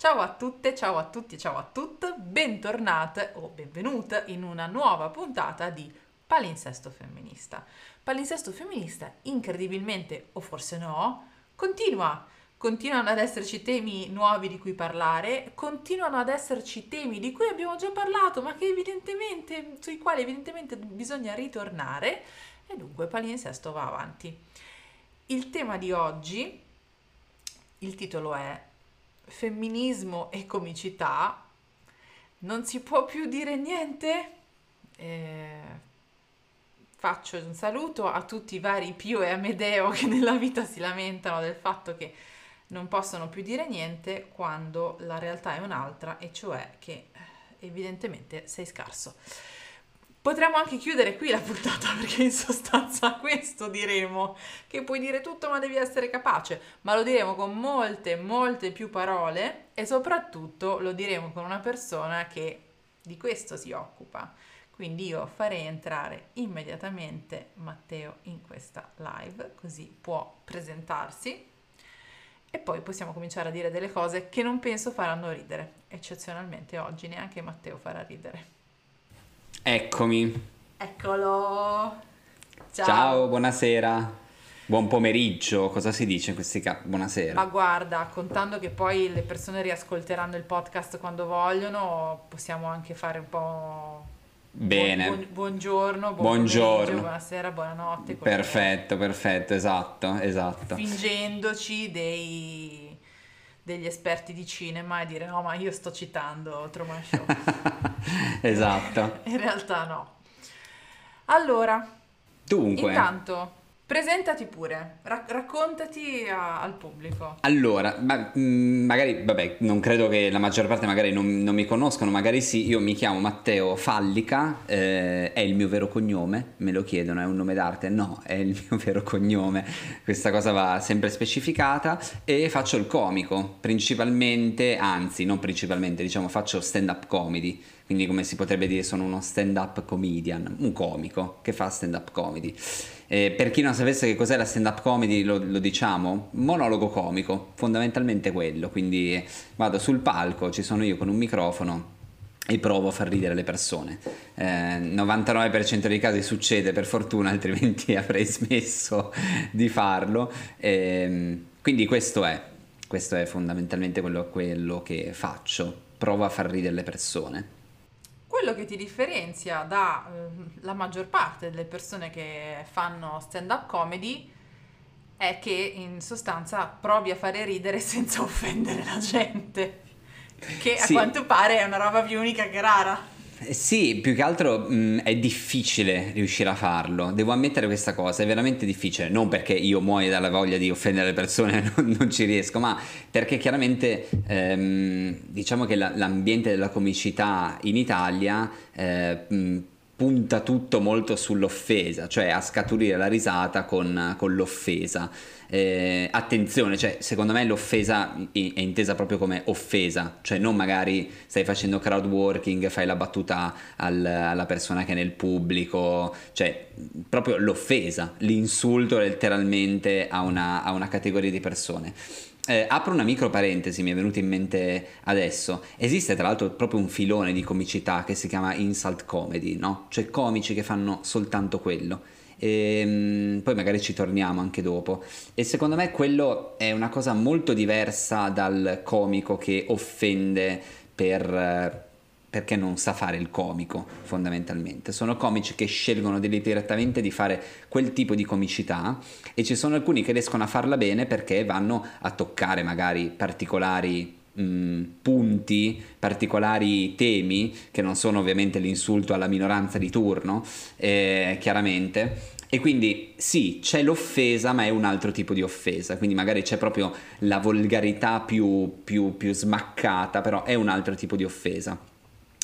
Ciao a tutte, ciao a tutti, ciao a tutte, bentornate o benvenute in una nuova puntata di Palinsesto Femminista. Palinsesto Femminista, incredibilmente, o forse no, continua. Continuano ad esserci temi nuovi di cui parlare, continuano ad esserci temi di cui abbiamo già parlato, ma evidentemente, sui quali evidentemente bisogna ritornare, e dunque Palinsesto va avanti. Il tema di oggi, il titolo è Femminismo e comicità. Non si può più dire niente? Eh, faccio un saluto a tutti i vari Pio e Amedeo che nella vita si lamentano del fatto che non possono più dire niente quando la realtà è un'altra e cioè che evidentemente sei scarso. Potremmo anche chiudere qui la puntata perché in sostanza questo diremo, che puoi dire tutto ma devi essere capace, ma lo diremo con molte, molte più parole e soprattutto lo diremo con una persona che di questo si occupa. Quindi io farei entrare immediatamente Matteo in questa live, così può presentarsi e poi possiamo cominciare a dire delle cose che non penso faranno ridere. Eccezionalmente oggi neanche Matteo farà ridere. Eccomi. Eccolo. Ciao. Ciao, buonasera. Buon pomeriggio, cosa si dice in questi casi? Buonasera. Ma guarda, contando che poi le persone riascolteranno il podcast quando vogliono, possiamo anche fare un po'... Bene. Buon, buon, buongiorno, buon buongiorno. buonasera, buonanotte. Perfetto, perfetto, esatto, esatto. Fingendoci dei degli esperti di cinema e dire no ma io sto citando Truman Show. esatto. In realtà no. Allora, Dunque. Intanto, Presentati pure, Ra- raccontati a- al pubblico. Allora, ma, mh, mm, magari, vabbè, non credo che la maggior parte magari non, non mi conoscono, magari sì, io mi chiamo Matteo Fallica, eh, è il mio vero cognome, me lo chiedono, è un nome d'arte? No, è il mio vero cognome, questa cosa va sempre specificata e faccio il comico, principalmente, anzi, non principalmente, diciamo, faccio stand-up comedy quindi come si potrebbe dire sono uno stand-up comedian, un comico che fa stand-up comedy. Eh, per chi non sapesse che cos'è la stand-up comedy, lo, lo, diciamo, monologo comico, fondamentalmente quello, quindi vado sul palco, ci sono io con un microfono e provo a far ridere le persone. Eh, 99% dei casi succede per fortuna, altrimenti avrei smesso di farlo. Eh, quindi questo è, questo è fondamentalmente quello, quello che faccio, provo a far ridere le persone quello che ti differenzia dalla ehm, maggior parte delle persone che fanno stand-up comedy è che in sostanza provi a fare ridere senza offendere la gente, che a sì. quanto pare è una roba più unica che rara. Eh, sì, più che altro mh, è difficile riuscire a farlo, devo ammettere questa cosa, è veramente difficile, non perché io muoio dalla voglia di offendere le persone, non, non ci riesco, ma perché chiaramente ehm, diciamo che la, l'ambiente della comicità in Italia eh, mh, punta tutto molto sull'offesa, cioè a scaturire la risata con, con l'offesa eh, attenzione, cioè secondo me l'offesa è intesa proprio come offesa, cioè non magari stai facendo crowd working, fai la battuta al, alla persona che è nel pubblico, cioè proprio l'offesa, l'insulto letteralmente a una, a una categoria di persone. Eh, apro una micro parentesi, mi è venuto in mente adesso. Esiste tra l'altro proprio un filone di comicità che si chiama insult comedy, no? Cioè comici che fanno soltanto quello e ehm, poi magari ci torniamo anche dopo. E secondo me quello è una cosa molto diversa dal comico che offende per perché non sa fare il comico fondamentalmente. Sono comici che scelgono deliberatamente di fare quel tipo di comicità e ci sono alcuni che riescono a farla bene perché vanno a toccare magari particolari mh, punti, particolari temi, che non sono ovviamente l'insulto alla minoranza di turno, eh, chiaramente. E quindi sì, c'è l'offesa, ma è un altro tipo di offesa, quindi magari c'è proprio la volgarità più, più, più smaccata, però è un altro tipo di offesa.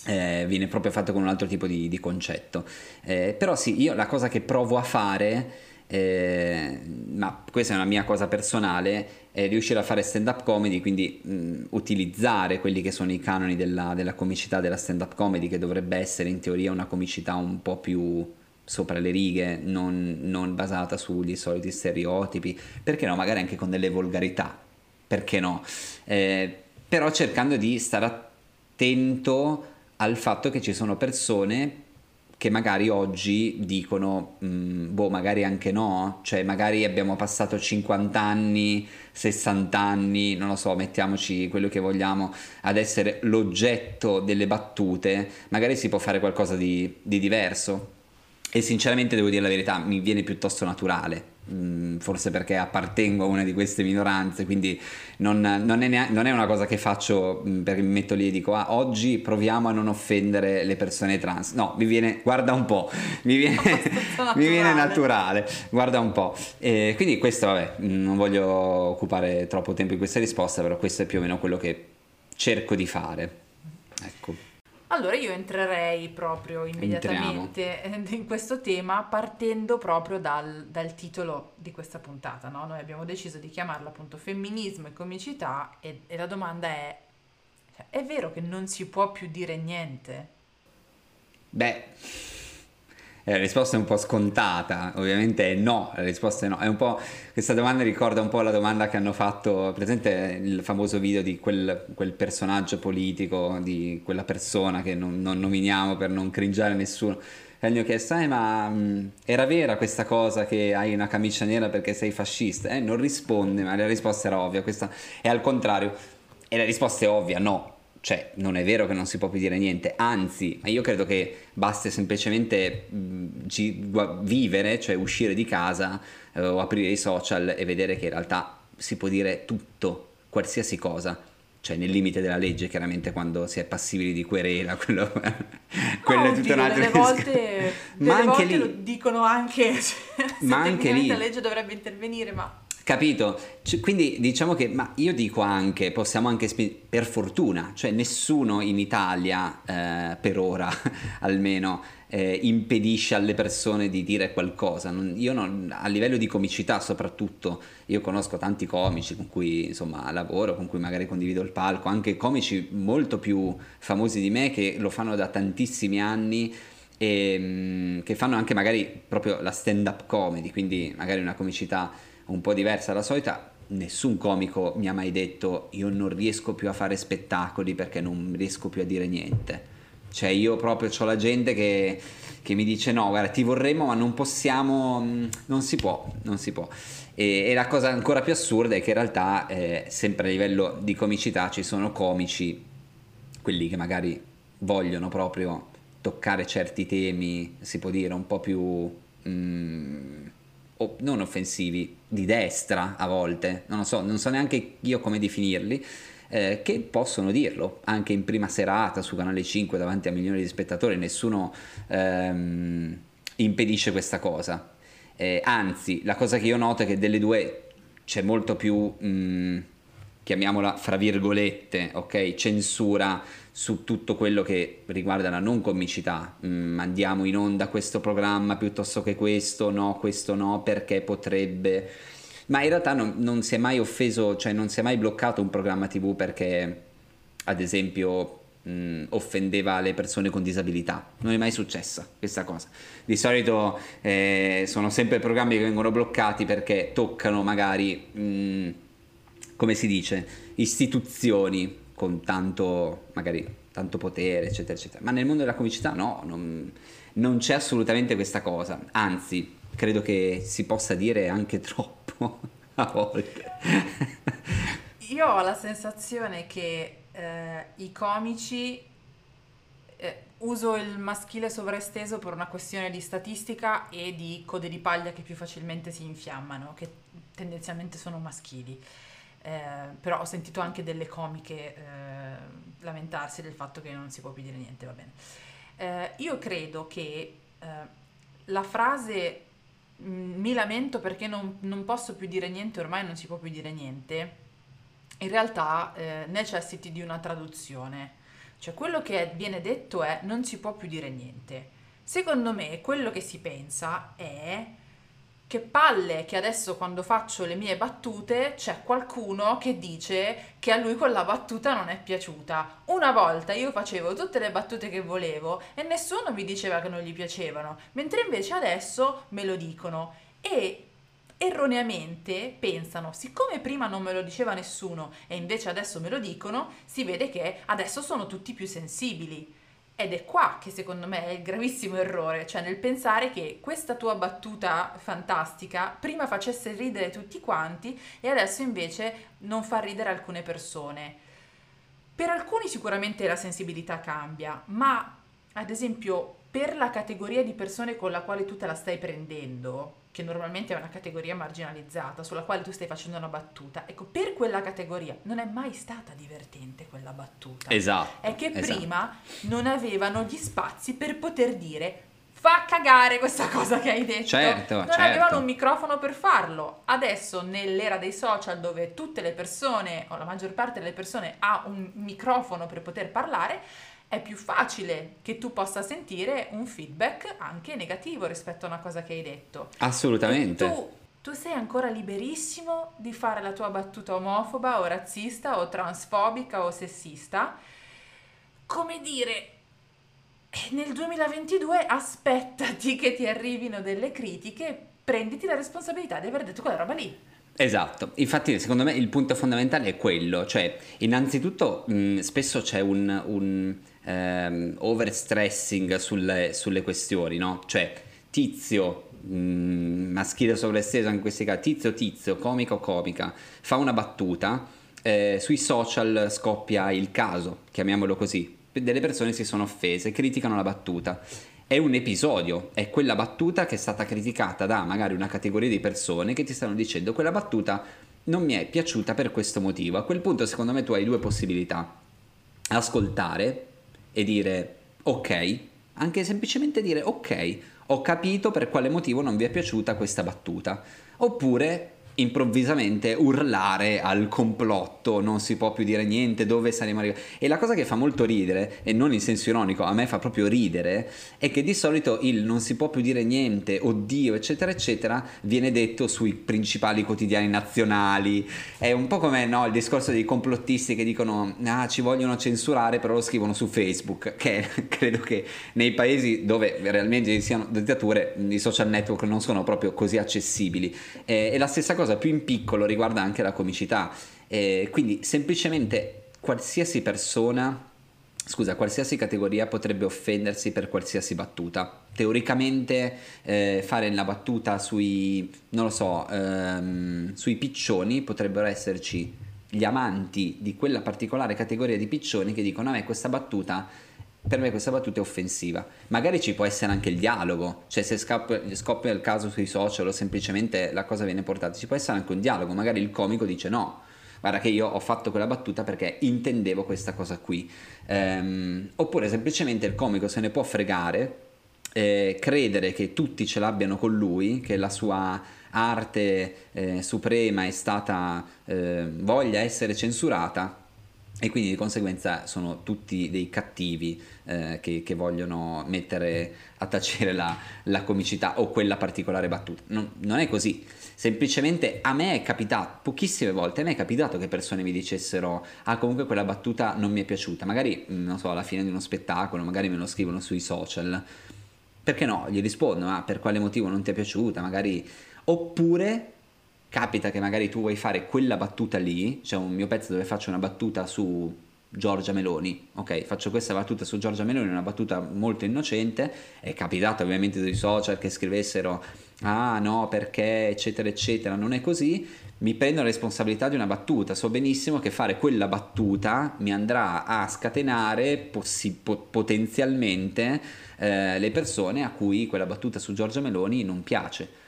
Eh, viene proprio fatto con un altro tipo di, di concetto. Eh, però sì, io la cosa che provo a fare, eh, ma questa è una mia cosa personale, eh, riuscire a fare stand up comedy, quindi mh, utilizzare quelli che sono i canoni della, della comicità della stand up comedy, che dovrebbe essere in teoria una comicità un po' più sopra le righe, non, non basata sugli soliti stereotipi, perché no, magari anche con delle volgarità, perché no? Eh, però cercando di stare attento al fatto che ci sono persone che magari oggi dicono, mm, boh, magari anche no, cioè magari abbiamo passato 50 anni, 60 anni, non lo so, mettiamoci quello che vogliamo, ad essere l'oggetto delle battute, magari si può fare qualcosa di, di diverso. E sinceramente devo dire la verità, mi viene piuttosto naturale forse perché appartengo a una di queste minoranze, quindi non, non, è, neanche, non è, una cosa che faccio mm, perché mi metto lì e dico ah, oggi proviamo a non offendere le persone trans. No, mi viene, guarda un po', mi viene, mi viene naturale, guarda un po'. E quindi questo, vabbè, mm, non voglio occupare troppo tempo in questa risposta, però questo è più o meno quello che cerco di fare. Ecco. Allora io entrerei proprio immediatamente Entriamo. in questo tema partendo proprio dal, dal titolo di questa puntata. No? Noi abbiamo deciso di chiamarla appunto femminismo e comicità e, e la domanda è, cioè, è vero che non si può più dire niente? Beh, eh, la risposta è un po' scontata, ovviamente è no, la risposta è no. È un po', questa domanda ricorda un po' la domanda che hanno fatto, presente il famoso video di quel, quel personaggio politico, di quella persona che non, non nominiamo per non cringiare nessuno. E gli ho chiesto, eh, ma mh, era vera questa cosa che hai una camicia nera perché sei fascista? Eh, non risponde, ma la risposta era ovvia, questa è al contrario. E la risposta è ovvia, no, cioè non è vero che non si può più dire niente, anzi, io credo che basti semplicemente vivere, cioè uscire di casa eh, o aprire i social e vedere che in realtà si può dire tutto, qualsiasi cosa. Cioè nel limite della legge, chiaramente quando si è passibili di querela, quello, quello no, è tutto un altro delle volte, delle ma anche volte lì, lo dicono anche, cioè, ma anche lì la legge dovrebbe intervenire, ma Capito? Cioè, quindi diciamo che, ma io dico anche, possiamo anche, per fortuna, cioè nessuno in Italia, eh, per ora almeno, eh, impedisce alle persone di dire qualcosa. Non, io non, a livello di comicità soprattutto, io conosco tanti comici con cui insomma lavoro, con cui magari condivido il palco, anche comici molto più famosi di me che lo fanno da tantissimi anni e mm, che fanno anche magari proprio la stand up comedy, quindi magari una comicità un po' diversa dalla solita, nessun comico mi ha mai detto io non riesco più a fare spettacoli perché non riesco più a dire niente. Cioè io proprio ho la gente che, che mi dice no, guarda, ti vorremmo ma non possiamo, mm, non si può, non si può. E, e la cosa ancora più assurda è che in realtà, eh, sempre a livello di comicità, ci sono comici, quelli che magari vogliono proprio toccare certi temi, si può dire, un po' più... Mm, non offensivi, di destra a volte, non so, non so neanche io come definirli, eh, che possono dirlo anche in prima serata su Canale 5 davanti a milioni di spettatori, nessuno ehm, impedisce questa cosa. Eh, anzi, la cosa che io noto è che delle due c'è molto più, mh, mm, chiamiamola fra virgolette, ok, censura su tutto quello che riguarda la non comicità. Mm, andiamo in onda questo programma piuttosto che questo, no, questo no, perché potrebbe. Ma in realtà non, non si è mai offeso, cioè non si è mai bloccato un programma TV perché, ad esempio, mm, offendeva le persone con disabilità. Non è mai successa questa cosa. Di solito eh, sono sempre programmi che vengono bloccati perché toccano magari, mm, come si dice, istituzioni con tanto, magari, tanto potere, eccetera, eccetera. Ma nel mondo della comicità no, non, non c'è assolutamente questa cosa. Anzi, credo che si possa dire anche troppo a volte. Io ho la sensazione che eh, i comici eh, uso il maschile sovraesteso per una questione di statistica e di code di paglia che più facilmente si infiammano, che tendenzialmente sono maschili. Eh, però ho sentito anche delle comiche eh, lamentarsi del fatto che non si può più dire niente, va bene. Eh, io credo che eh, la frase mm, mi lamento perché non, non, posso più dire niente, ormai non si può più dire niente, in realtà eh, necessiti di una traduzione. Cioè quello che viene detto è non si può più dire niente. Secondo me quello che si pensa è che palle che adesso quando faccio le mie battute c'è qualcuno che dice che a lui quella battuta non è piaciuta. Una volta io facevo tutte le battute che volevo e nessuno mi diceva che non gli piacevano, mentre invece adesso me lo dicono. E erroneamente pensano, siccome prima non me lo diceva nessuno e invece adesso me lo dicono, si vede che adesso sono tutti più sensibili. Ed è qua che secondo me è il gravissimo errore, cioè nel pensare che questa tua battuta fantastica prima facesse ridere tutti quanti e adesso invece non fa ridere alcune persone. Per alcuni sicuramente la sensibilità cambia, ma ad esempio per la categoria di persone con la quale tu te la stai prendendo, che normalmente è una categoria marginalizzata, sulla quale tu stai facendo una battuta, ecco, per quella categoria non è mai stata divertente quella battuta. Esatto. È che esatto. prima non avevano gli spazi per poter dire fa cagare questa cosa che hai detto. Certo, non certo. avevano un microfono per farlo. Adesso, nell'era dei social, dove tutte le persone, o la maggior parte delle persone, ha un microfono per poter parlare, è più facile che tu possa sentire un feedback anche negativo rispetto a una cosa che hai detto. Assolutamente. Tu, tu sei ancora liberissimo di fare la tua battuta omofoba o razzista o transfobica o sessista. Come dire, nel 2022 aspettati che ti arrivino delle critiche, prenditi la responsabilità di aver detto quella roba lì. Esatto, infatti secondo me il punto fondamentale è quello, cioè innanzitutto mh, spesso c'è un, un ehm, overstressing sulle, sulle questioni, no? Cioè tizio, mh, maschile sovresteso in questi casi, tizio tizio, comico comica, fa una battuta, eh, sui social scoppia il caso, chiamiamolo così, delle persone si sono offese, criticano la battuta è un episodio, è quella battuta che è stata criticata da magari una categoria di persone che ti stanno dicendo quella battuta non mi è piaciuta per questo motivo. A quel punto secondo me tu hai due possibilità. Ascoltare e dire ok, anche semplicemente dire ok, ho capito per quale motivo non vi è piaciuta questa battuta. Oppure improvvisamente urlare al complotto, non si può più dire niente, dove saremo arrivati. E la cosa che fa molto ridere, e non in senso ironico, a me fa proprio ridere, è che di solito il non si può più dire niente, oddio, eccetera, eccetera, viene detto sui principali quotidiani nazionali. È un po' come no, il discorso dei complottisti che dicono ah, ci vogliono censurare, però lo scrivono su Facebook, che credo che nei paesi dove realmente ci siano dittature, i social network non sono proprio così accessibili. Eh, e la stessa cosa cosa più in piccolo riguarda anche la comicità. Eh, quindi semplicemente qualsiasi persona, scusa, qualsiasi categoria potrebbe offendersi per qualsiasi battuta. Teoricamente eh, fare la battuta sui, non lo so, ehm, sui piccioni potrebbero esserci gli amanti di quella particolare categoria di piccioni che dicono a me questa battuta per me questa battuta è offensiva. Magari ci può essere anche il dialogo, cioè se scoppia, il caso sui social o semplicemente la cosa viene portata, ci può essere anche un dialogo, magari il comico dice no, guarda che io ho fatto quella battuta perché intendevo questa cosa qui. Ehm, oppure semplicemente il comico se ne può fregare, eh, credere che tutti ce l'abbiano con lui, che la sua arte eh, suprema è stata eh, voglia essere censurata e quindi di conseguenza sono tutti dei cattivi eh, che, che, vogliono mettere a tacere la, la, comicità o quella particolare battuta. Non, non, è così. Semplicemente a me è capitato, pochissime volte, a me è capitato che persone mi dicessero ah comunque quella battuta non mi è piaciuta, magari mm, non so alla fine di uno spettacolo, magari me lo scrivono sui social. Perché no? Gli rispondo, ma ah, per quale motivo non ti è piaciuta? Magari... Oppure capita che magari tu vuoi fare quella battuta lì, c'è cioè un mio pezzo dove faccio una battuta su Giorgia Meloni, ok, faccio questa battuta su Giorgia Meloni, una battuta molto innocente, è capitato ovviamente sui social che scrivessero ah no perché? eccetera eccetera, non è così, mi prendo la responsabilità di una battuta, so benissimo che fare quella battuta mi andrà a scatenare possi- po- potenzialmente eh, le persone a cui quella battuta su Giorgia Meloni non piace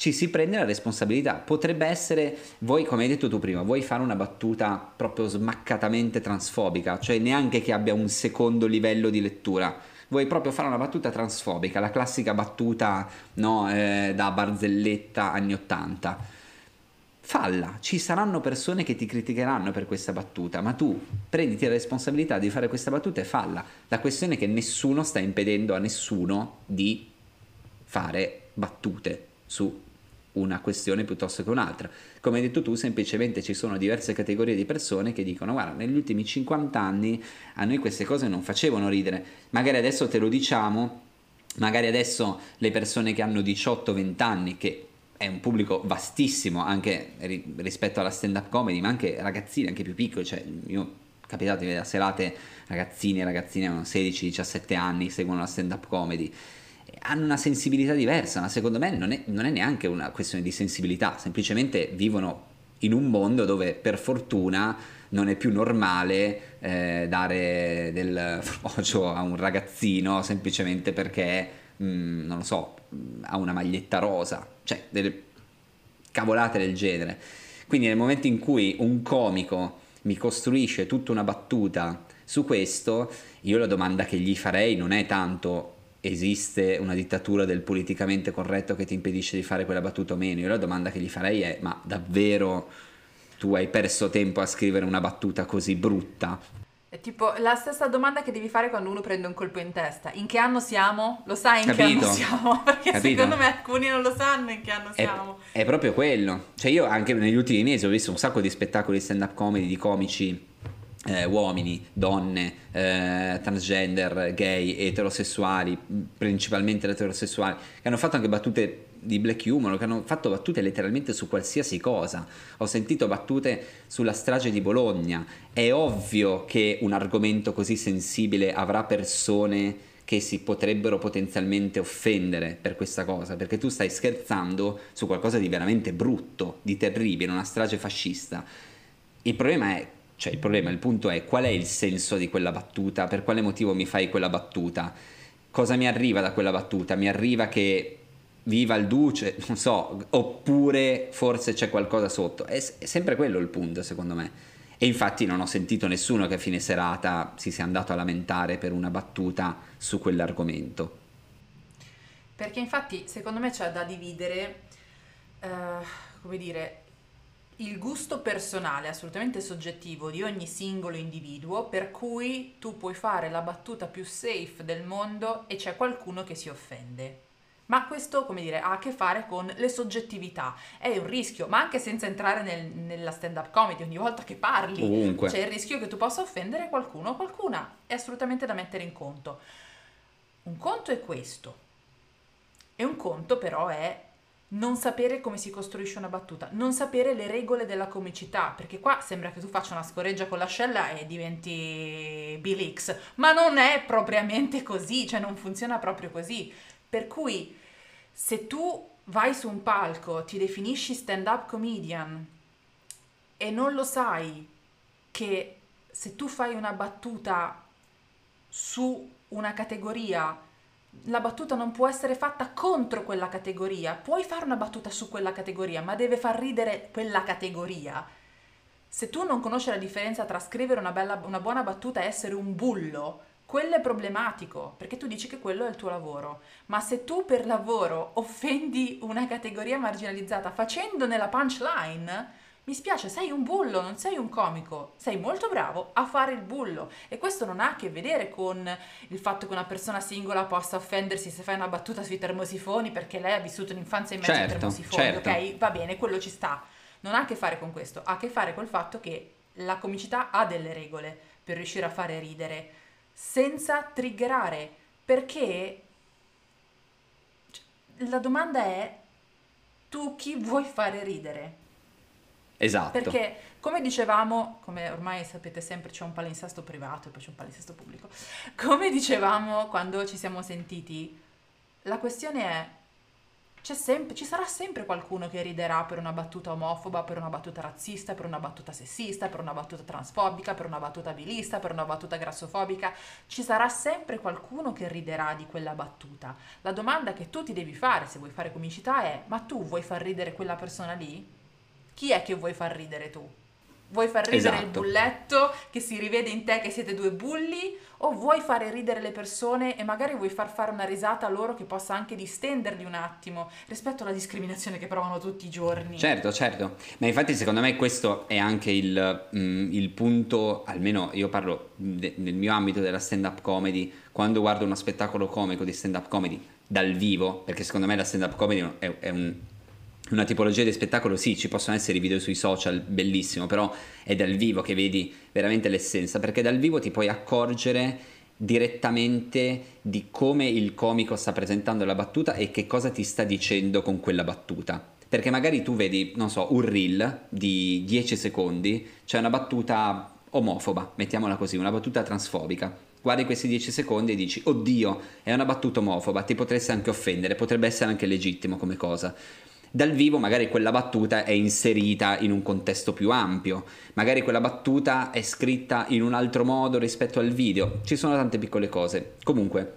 ci si prende la responsabilità. Potrebbe essere, voi come hai detto tu prima, vuoi fare una battuta proprio smaccatamente transfobica, cioè neanche che abbia un secondo livello di lettura. Vuoi proprio fare una battuta transfobica, la classica battuta no, eh, da barzelletta anni 80. Falla, ci saranno persone che ti criticheranno per questa battuta, ma tu prenditi la responsabilità di fare questa battuta e falla. La questione è che nessuno sta impedendo a nessuno di fare battute su una questione piuttosto che un'altra. Come hai detto tu, semplicemente ci sono diverse categorie di persone che dicono guarda, negli ultimi 50 anni a noi queste cose non facevano ridere, magari adesso te lo diciamo, magari adesso le persone che hanno 18-20 anni, che è un pubblico vastissimo anche ri- rispetto alla stand up comedy, ma anche ragazzini, anche più piccoli, cioè io capitato di vedere a serate ragazzini e ragazzine hanno 16-17 anni, seguono la stand up comedy hanno una sensibilità diversa, ma secondo me non è, non è, neanche una questione di sensibilità, semplicemente vivono in un mondo dove per fortuna non è più normale eh, dare del frocio a un ragazzino semplicemente perché, mh, mm, non lo so, ha una maglietta rosa, cioè delle cavolate del genere. Quindi nel momento in cui un comico mi costruisce tutta una battuta su questo, io la domanda che gli farei non è tanto esiste una dittatura del politicamente corretto che ti impedisce di fare quella battuta o meno. Io la domanda che gli farei è: ma davvero tu hai perso tempo a scrivere una battuta così brutta? È tipo la stessa domanda che devi fare quando uno prende un colpo in testa. In che anno siamo? Lo sai in Capito. che anno siamo? Perché Capito. secondo me alcuni non lo sanno in che anno siamo. È, è proprio quello. Cioè io anche negli ultimi mesi ho visto un sacco di spettacoli stand up comedy di comici eh, uomini, donne, eh, transgender, gay, eterosessuali, principalmente eterosessuali, che hanno fatto anche battute di black humor, che hanno fatto battute letteralmente su qualsiasi cosa. Ho sentito battute sulla strage di Bologna. È ovvio che un argomento così sensibile avrà persone che si potrebbero potenzialmente offendere per questa cosa, perché tu stai scherzando su qualcosa di veramente brutto, di terribile, una strage fascista. Il problema è cioè il problema, il punto è qual è il senso di quella battuta, per quale motivo mi fai quella battuta, cosa mi arriva da quella battuta, mi arriva che viva il duce, non so, oppure forse c'è qualcosa sotto, è, è sempre quello il punto secondo me. E infatti non ho sentito nessuno che a fine serata si sia andato a lamentare per una battuta su quell'argomento. Perché infatti secondo me c'è da dividere, uh, come dire, il gusto personale, assolutamente soggettivo, di ogni singolo individuo, per cui tu puoi fare la battuta più safe del mondo e c'è qualcuno che si offende. Ma questo, come dire, ha a che fare con le soggettività. È un rischio, ma anche senza entrare nel, nella stand-up comedy, ogni volta che parli Ovunque. c'è il rischio che tu possa offendere qualcuno o qualcuna. È assolutamente da mettere in conto. Un conto è questo. E un conto però è non sapere come si costruisce una battuta, non sapere le regole della comicità, perché qua sembra che tu faccia una scoreggia con l'ascella e diventi Bill X, ma non è propriamente così, cioè non funziona proprio così. Per cui se tu vai su un palco, ti definisci stand-up comedian e non lo sai che se tu fai una battuta su una categoria la battuta non può essere fatta contro quella categoria. Puoi fare una battuta su quella categoria, ma deve far ridere quella categoria. Se tu non conosci la differenza tra scrivere una, bella, una buona battuta e essere un bullo, quello è problematico, perché tu dici che quello è il tuo lavoro. Ma se tu per lavoro offendi una categoria marginalizzata facendone la punchline, mi spiace, sei un bullo, non sei un comico, sei molto bravo a fare il bullo e questo non ha a che vedere con il fatto che una persona singola possa offendersi se fai una battuta sui termosifoni perché lei ha vissuto un'infanzia in mezzo certo, ai termosifoni, certo. ok? Va bene, quello ci sta. Non ha a che fare con questo, ha a che fare col fatto che la comicità ha delle regole per riuscire a fare ridere senza triggerare, perché la domanda è tu chi vuoi fare ridere? Esatto. Perché, come dicevamo, come ormai sapete sempre c'è un palinsesto privato e poi c'è un palinsesto pubblico, come dicevamo quando ci siamo sentiti, la questione è, sempre, ci sarà sempre qualcuno che riderà per una battuta omofoba, per una battuta razzista, per una battuta sessista, per una battuta transfobica, per una battuta bilista, per una battuta grassofobica. Ci sarà sempre qualcuno che riderà di quella battuta. La domanda che tu ti devi fare se vuoi fare comicità è: ma tu vuoi far ridere quella persona lì? Chi è che vuoi far ridere tu? Vuoi far ridere esatto. il bulletto che si rivede in te che siete due bulli? O vuoi fare ridere le persone e magari vuoi far fare una risata a loro che possa anche distenderli un attimo rispetto alla discriminazione che provano tutti i giorni? Certo, certo. Ma infatti secondo me questo è anche il, mm, il punto, almeno io parlo de, nel mio ambito della stand-up comedy, quando guardo uno spettacolo comico di stand-up comedy dal vivo, perché secondo me la stand-up comedy è, è un una tipologia di spettacolo, sì, ci possono essere i video sui social, bellissimo, però è dal vivo che vedi veramente l'essenza, perché dal vivo ti puoi accorgere direttamente di come il comico sta presentando la battuta e che cosa ti sta dicendo con quella battuta. perché magari tu vedi, non so, un reel di 10 secondi, c'è una battuta omofoba, mettiamola così, una battuta transfobica. Guardi questi 10 secondi e dici, oddio, è una battuta omofoba, ti potresti anche offendere, potrebbe essere anche legittimo come cosa. Dal vivo magari quella battuta è inserita in un contesto più ampio, magari quella battuta è scritta in un altro modo rispetto al video, ci sono tante piccole cose. Comunque,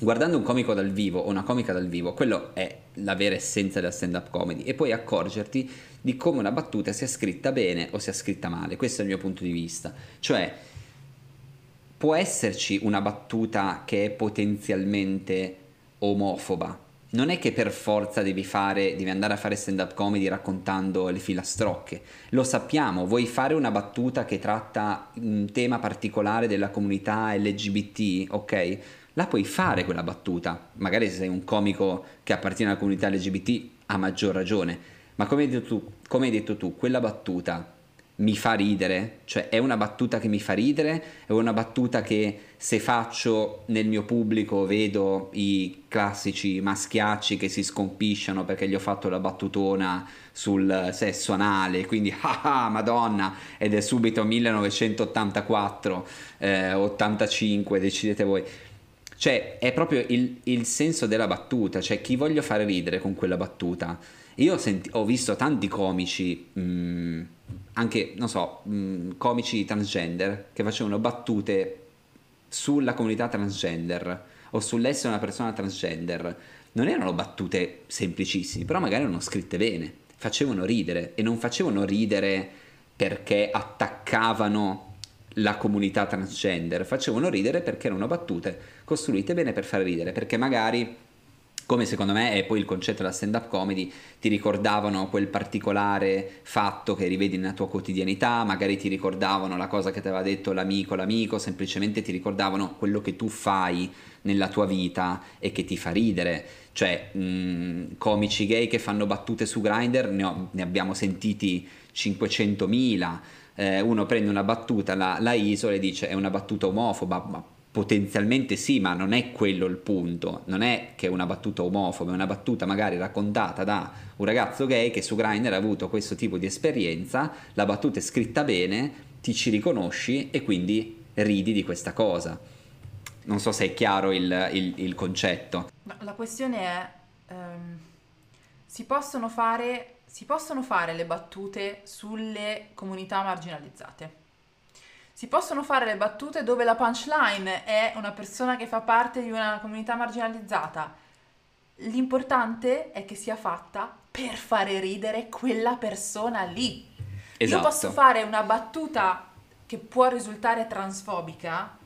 guardando un comico dal vivo o una comica dal vivo, quello è la vera essenza della stand-up comedy e puoi accorgerti di come una battuta sia scritta bene o sia scritta male. Questo è il mio punto di vista. Cioè, può esserci una battuta che è potenzialmente omofoba, non è che per forza devi, fare, devi andare a fare stand up comedy raccontando le filastrocche. Lo sappiamo, vuoi fare una battuta che tratta un tema particolare della comunità LGBT, ok? La puoi fare quella battuta. Magari se sei un comico che appartiene alla comunità LGBT, a maggior ragione. Ma come hai detto tu, come hai detto tu quella battuta mi fa ridere, cioè è una battuta che mi fa ridere, è una battuta che se faccio nel mio pubblico vedo i classici maschiacci che si scompisciano perché gli ho fatto la battutona sul sesso anale, quindi ah ah madonna, ed è subito 1984, eh, 85, decidete voi. Cioè è proprio il, il senso della battuta, cioè chi voglio fare ridere con quella battuta. Io ho, senti- ho visto tanti comici... Mh, mm, anche, non so, mh, mm, comici transgender che facevano battute sulla comunità transgender o sull'essere una persona transgender. Non erano battute semplicissime, però magari erano scritte bene, facevano ridere e non facevano ridere perché attaccavano la comunità transgender, facevano ridere perché erano battute costruite bene per fare ridere, perché magari come secondo me è poi il concetto della stand-up comedy, ti ricordavano quel particolare fatto che rivedi nella tua quotidianità, magari ti ricordavano la cosa che ti aveva detto l'amico, l'amico, semplicemente ti ricordavano quello che tu fai nella tua vita e che ti fa ridere. Cioè, mh, comici gay che fanno battute su Grindr, ne, ho, ne abbiamo sentiti 500.000. Eh, uno prende una battuta, la, la isola e dice è una battuta omofoba, ma Potenzialmente sì, ma non è quello il punto. Non è che è una battuta omofoba, è una battuta magari raccontata da un ragazzo gay che su Grindr ha avuto questo tipo di esperienza, la battuta è scritta bene, ti ci riconosci e quindi ridi di questa cosa. Non so se è chiaro il, il, il concetto. La questione è, um, si, possono fare, si possono fare le battute sulle comunità marginalizzate si possono fare le battute dove la punchline è una persona che fa parte di una comunità marginalizzata. L'importante è che sia fatta per fare ridere quella persona lì. Esatto. Io posso fare una battuta che può risultare transfobica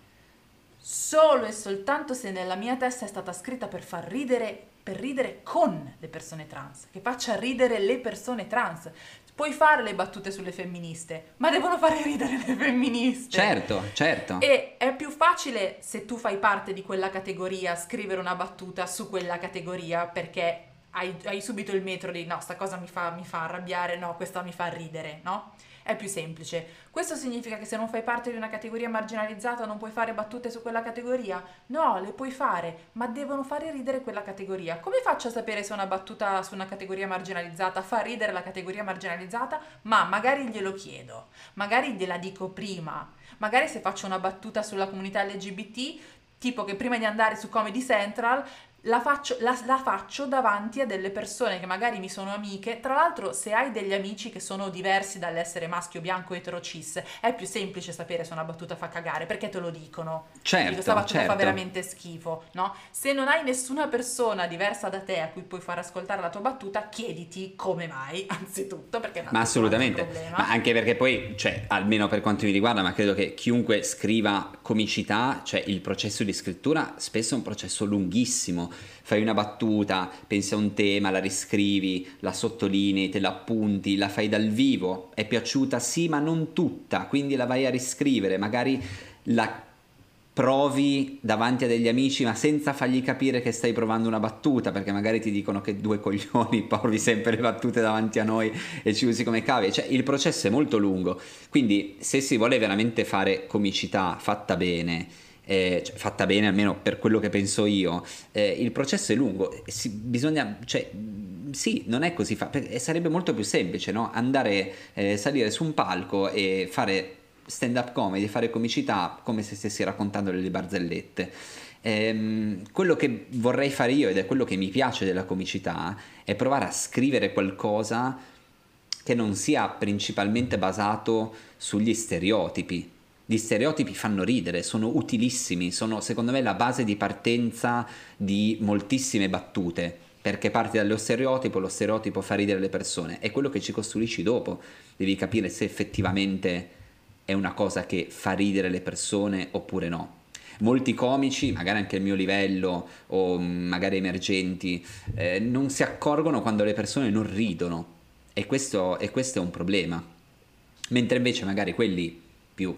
solo e soltanto se nella mia testa è stata scritta per far ridere per ridere con le persone trans, che faccia ridere le persone trans. Puoi fare le battute sulle femministe, ma devono fare ridere le femministe. Certo, certo. E è più facile se tu fai parte di quella categoria scrivere una battuta su quella categoria perché hai, hai subito il metro di no, sta cosa mi fa, mi fa arrabbiare, no, questa mi fa ridere, no? È più semplice. Questo significa che se non fai parte di una categoria marginalizzata non puoi fare battute su quella categoria? No, le puoi fare, ma devono fare ridere quella categoria. Come faccio a sapere se una battuta su una categoria marginalizzata fa ridere la categoria marginalizzata? Ma magari glielo chiedo, magari gliela dico prima. Magari se faccio una battuta sulla comunità LGBT, tipo che prima di andare su Comedy Central la faccio, la, la faccio, davanti a delle persone che magari mi sono amiche. Tra l'altro, se hai degli amici che sono diversi dall'essere maschio, bianco, etero, cis, è più semplice sapere se una battuta fa cagare perché te lo dicono. Certo, questa battuta certo. fa veramente schifo, no? Se non hai nessuna persona diversa da te a cui puoi far ascoltare la tua battuta, chiediti come mai, anzitutto, perché Ma assolutamente. Ma anche perché poi, cioè, almeno per quanto mi riguarda, ma credo che chiunque scriva comicità, cioè il processo di scrittura spesso è un processo lunghissimo fai una battuta, pensi a un tema, la riscrivi, la sottolinei, te la appunti, la fai dal vivo, è piaciuta sì ma non tutta, quindi la vai a riscrivere, magari la provi davanti a degli amici ma senza fargli capire che stai provando una battuta perché magari ti dicono che due coglioni provi sempre le battute davanti a noi e ci usi come cavie cioè il processo è molto lungo. Quindi se si vuole veramente fare comicità fatta bene eh, cioè, fatta bene almeno per quello che penso io, eh, il processo è lungo, si, bisogna, cioè, sì, non è così facile, sarebbe molto più semplice, no? Andare, eh, salire su un palco e fare stand up comedy, fare comicità come se stessi raccontando delle barzellette. Ehm, quello che vorrei fare io ed è quello che mi piace della comicità è provare a scrivere qualcosa che non sia principalmente basato sugli stereotipi. Gli stereotipi fanno ridere, sono utilissimi, sono secondo me la base di partenza di moltissime battute, perché parti dallo stereotipo, lo stereotipo fa ridere le persone, è quello che ci costruisci dopo, devi capire se effettivamente è una cosa che fa ridere le persone oppure no molti comici, magari anche il mio livello o magari emergenti, eh, non si accorgono quando le persone non ridono e questo, e questo è un problema. Mentre invece magari quelli più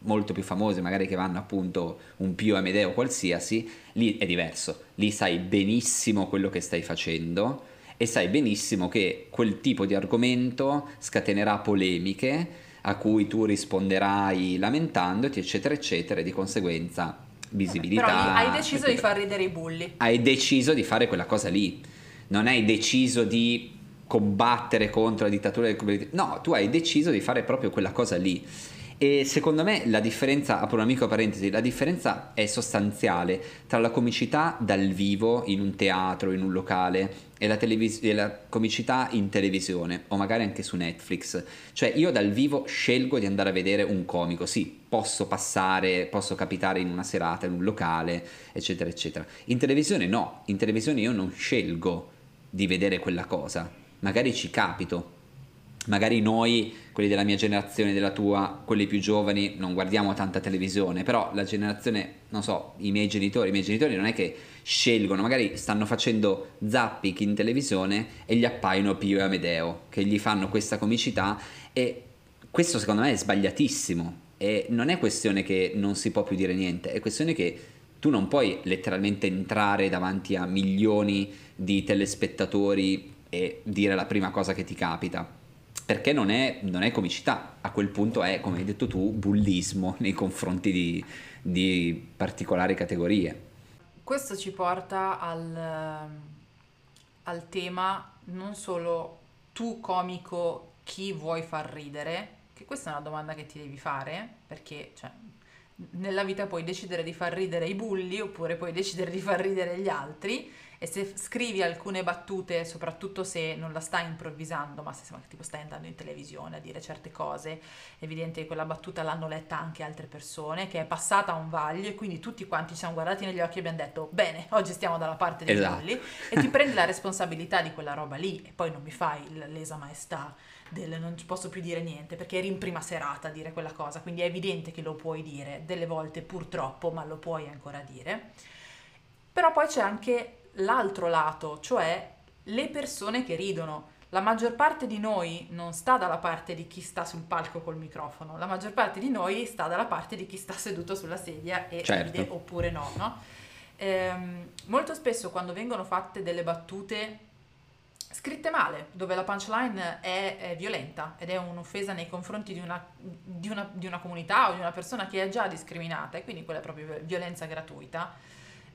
molto più famosi, magari che vanno appunto un più Amedeo qualsiasi, lì è diverso, lì sai benissimo quello che stai facendo e sai benissimo che quel tipo di argomento scatenerà polemiche a cui tu risponderai lamentandoti, eccetera, eccetera, e di conseguenza visibilità. Però hai deciso eccetera. di far ridere i bulli. Hai deciso di fare quella cosa lì. Non hai deciso di combattere contro la dittatura del comunità. No, tu hai deciso di fare proprio quella cosa lì. E secondo me la differenza, apro una micro parentesi, la differenza è sostanziale tra la comicità dal vivo in un teatro, in un locale e la, televis- e la comicità in televisione o magari anche su Netflix. Cioè io dal vivo scelgo di andare a vedere un comico, sì, posso passare, posso capitare in una serata, in un locale, eccetera, eccetera. In televisione no, in televisione io non scelgo di vedere quella cosa, magari ci capito magari noi, quelli della mia generazione, della tua, quelli più giovani, non guardiamo tanta televisione, però la generazione, non so, i miei genitori, i miei genitori non è che scelgono, magari stanno facendo zapping in televisione e gli appaiono Pio e Amedeo, che gli fanno questa comicità e questo secondo me è sbagliatissimo. E non è questione che non si può più dire niente, è questione che tu non puoi letteralmente entrare davanti a milioni di telespettatori e dire la prima cosa che ti capita perché non è, non è, comicità, a quel punto è, come hai detto tu, bullismo nei confronti di, di particolari categorie. Questo ci porta al, al, tema non solo tu comico chi vuoi far ridere, che questa è una domanda che ti devi fare, perché cioè, nella vita puoi decidere di far ridere i bulli oppure puoi decidere di far ridere gli altri e se scrivi alcune battute, soprattutto se non la stai improvvisando, ma se tipo stai andando in televisione a dire certe cose, è evidente che quella battuta l'hanno letta anche altre persone, che è passata a un vaglio e quindi tutti quanti ci siamo guardati negli occhi e abbiamo detto bene, oggi stiamo dalla parte dei esatto. e ti prendi la responsabilità di quella roba lì e poi non mi fai l'esa maestà del non ci posso più dire niente perché eri in prima serata a dire quella cosa, quindi è evidente che lo puoi dire, delle volte purtroppo, ma lo puoi ancora dire. Però poi c'è anche l'altro lato, cioè le persone che ridono. La maggior parte di noi non sta dalla parte di chi sta sul palco col microfono, la maggior parte di noi sta dalla parte di chi sta seduto sulla sedia e certo. ride oppure no. no? Ehm, molto spesso quando vengono fatte delle battute scritte male, dove la punchline è, è violenta ed è un'offesa nei confronti di una, di, una, di una, comunità o di una persona che è già discriminata e quindi quella è proprio violenza gratuita.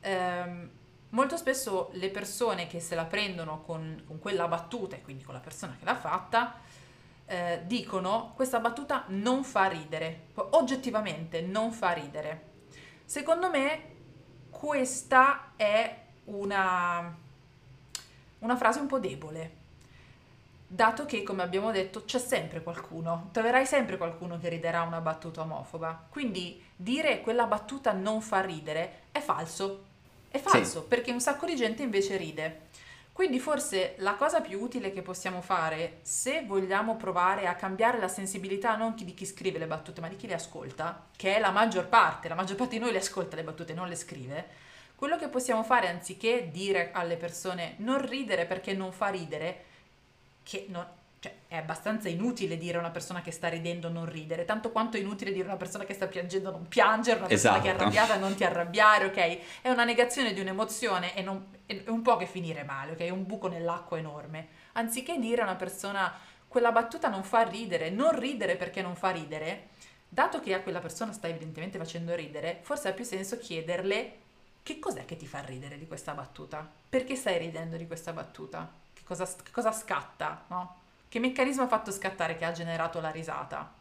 Ehm, molto spesso le persone che se la prendono con, con quella battuta, e quindi con la persona che l'ha fatta, eh, dicono questa battuta non fa ridere, oggettivamente non fa ridere. Secondo me questa è una, una frase un po' debole, dato che, come abbiamo detto, c'è sempre qualcuno, troverai sempre qualcuno che riderà una battuta omofoba. Quindi dire quella battuta non fa ridere è falso, è falso, sì. perché un sacco di gente invece ride. Quindi forse la cosa più utile che possiamo fare, se vogliamo provare a cambiare la sensibilità non di chi scrive le battute, ma di chi le ascolta, che è la maggior parte, la maggior parte di noi le ascolta le battute, non le scrive, quello che possiamo fare anziché dire alle persone non ridere perché non fa ridere, che non, è abbastanza inutile dire a una persona che sta ridendo non ridere, tanto quanto è inutile dire a una persona che sta piangendo non piangere, una persona esatto. che è esatto. arrabbiata non ti arrabbiare, ok? È una negazione di un'emozione e non, è un po' che finire male, ok? È un buco nell'acqua enorme. Anziché dire a una persona quella battuta non fa ridere, non ridere perché non fa ridere, dato che a quella persona sta evidentemente facendo ridere, forse ha più senso chiederle che cos'è che ti fa ridere di questa battuta? Perché stai ridendo di questa battuta? che cosa, che cosa scatta, no? Che meccanismo ha fatto scattare che ha generato la risata?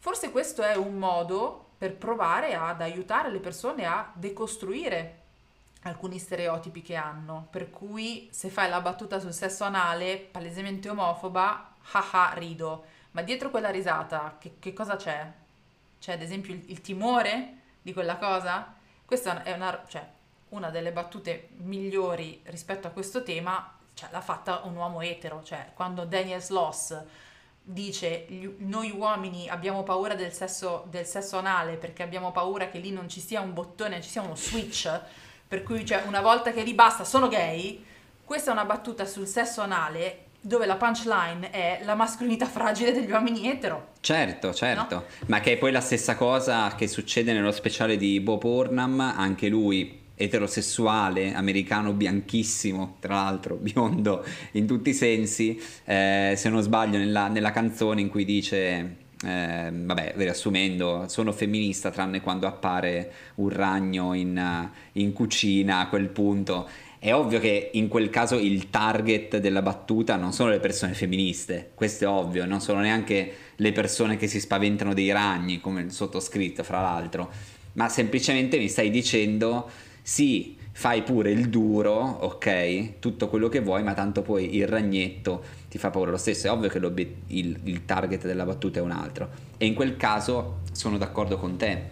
Forse questo è un modo per provare ad aiutare le persone a decostruire alcuni stereotipi che hanno, per cui se fai la battuta sul sesso anale palesemente omofoba, haha, rido, ma dietro quella risata che, che cosa c'è? C'è ad esempio il, il, timore di quella cosa? Questa è una, cioè, una delle battute migliori rispetto a questo tema, cioè, l'ha fatta un uomo etero, cioè quando Daniel Sloss dice noi uomini abbiamo paura del sesso, del sesso anale perché abbiamo paura che lì non ci sia un bottone, ci sia uno switch, per cui cioè, una volta che lì basta sono gay, questa è una battuta sul sesso anale dove la punchline è la mascolinità fragile degli uomini etero. Certo, certo, no? ma che è poi la stessa cosa che succede nello speciale di Bo Burnham, anche lui eterosessuale, americano bianchissimo, tra l'altro biondo in tutti i sensi, eh, se non sbaglio nella, nella, canzone in cui dice, eh, vabbè riassumendo, sono femminista tranne quando appare un ragno in, in cucina a quel punto. È ovvio che in quel caso il target della battuta non sono le persone femministe, questo è ovvio, non sono neanche le persone che si spaventano dei ragni, come il sottoscritto, fra l'altro, ma semplicemente mi stai dicendo sì, fai pure il duro, ok, tutto quello che vuoi, ma tanto poi il ragnetto ti fa paura lo stesso. È ovvio che il, il, target della battuta è un altro. E in quel caso sono d'accordo con te.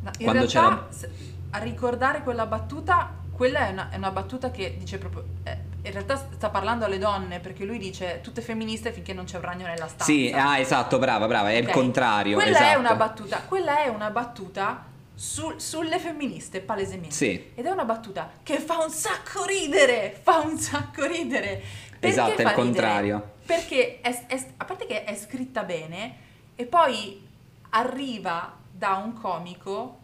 No, in Quando realtà, c'era... a ricordare quella battuta, quella è una, è una battuta che dice proprio... Eh, in realtà sta parlando alle donne perché lui dice tutte femministe finché non c'è un ragno nella stanza. Sì, ah, esatto, brava, brava, è okay. il contrario. Quella esatto. è una battuta, quella è una battuta su, sulle femministe, palesemente. Sì. Ed è una battuta che fa un sacco ridere, fa un sacco ridere. Perché esatto, è il contrario. Perché è, è, a parte che è scritta bene e poi arriva da un comico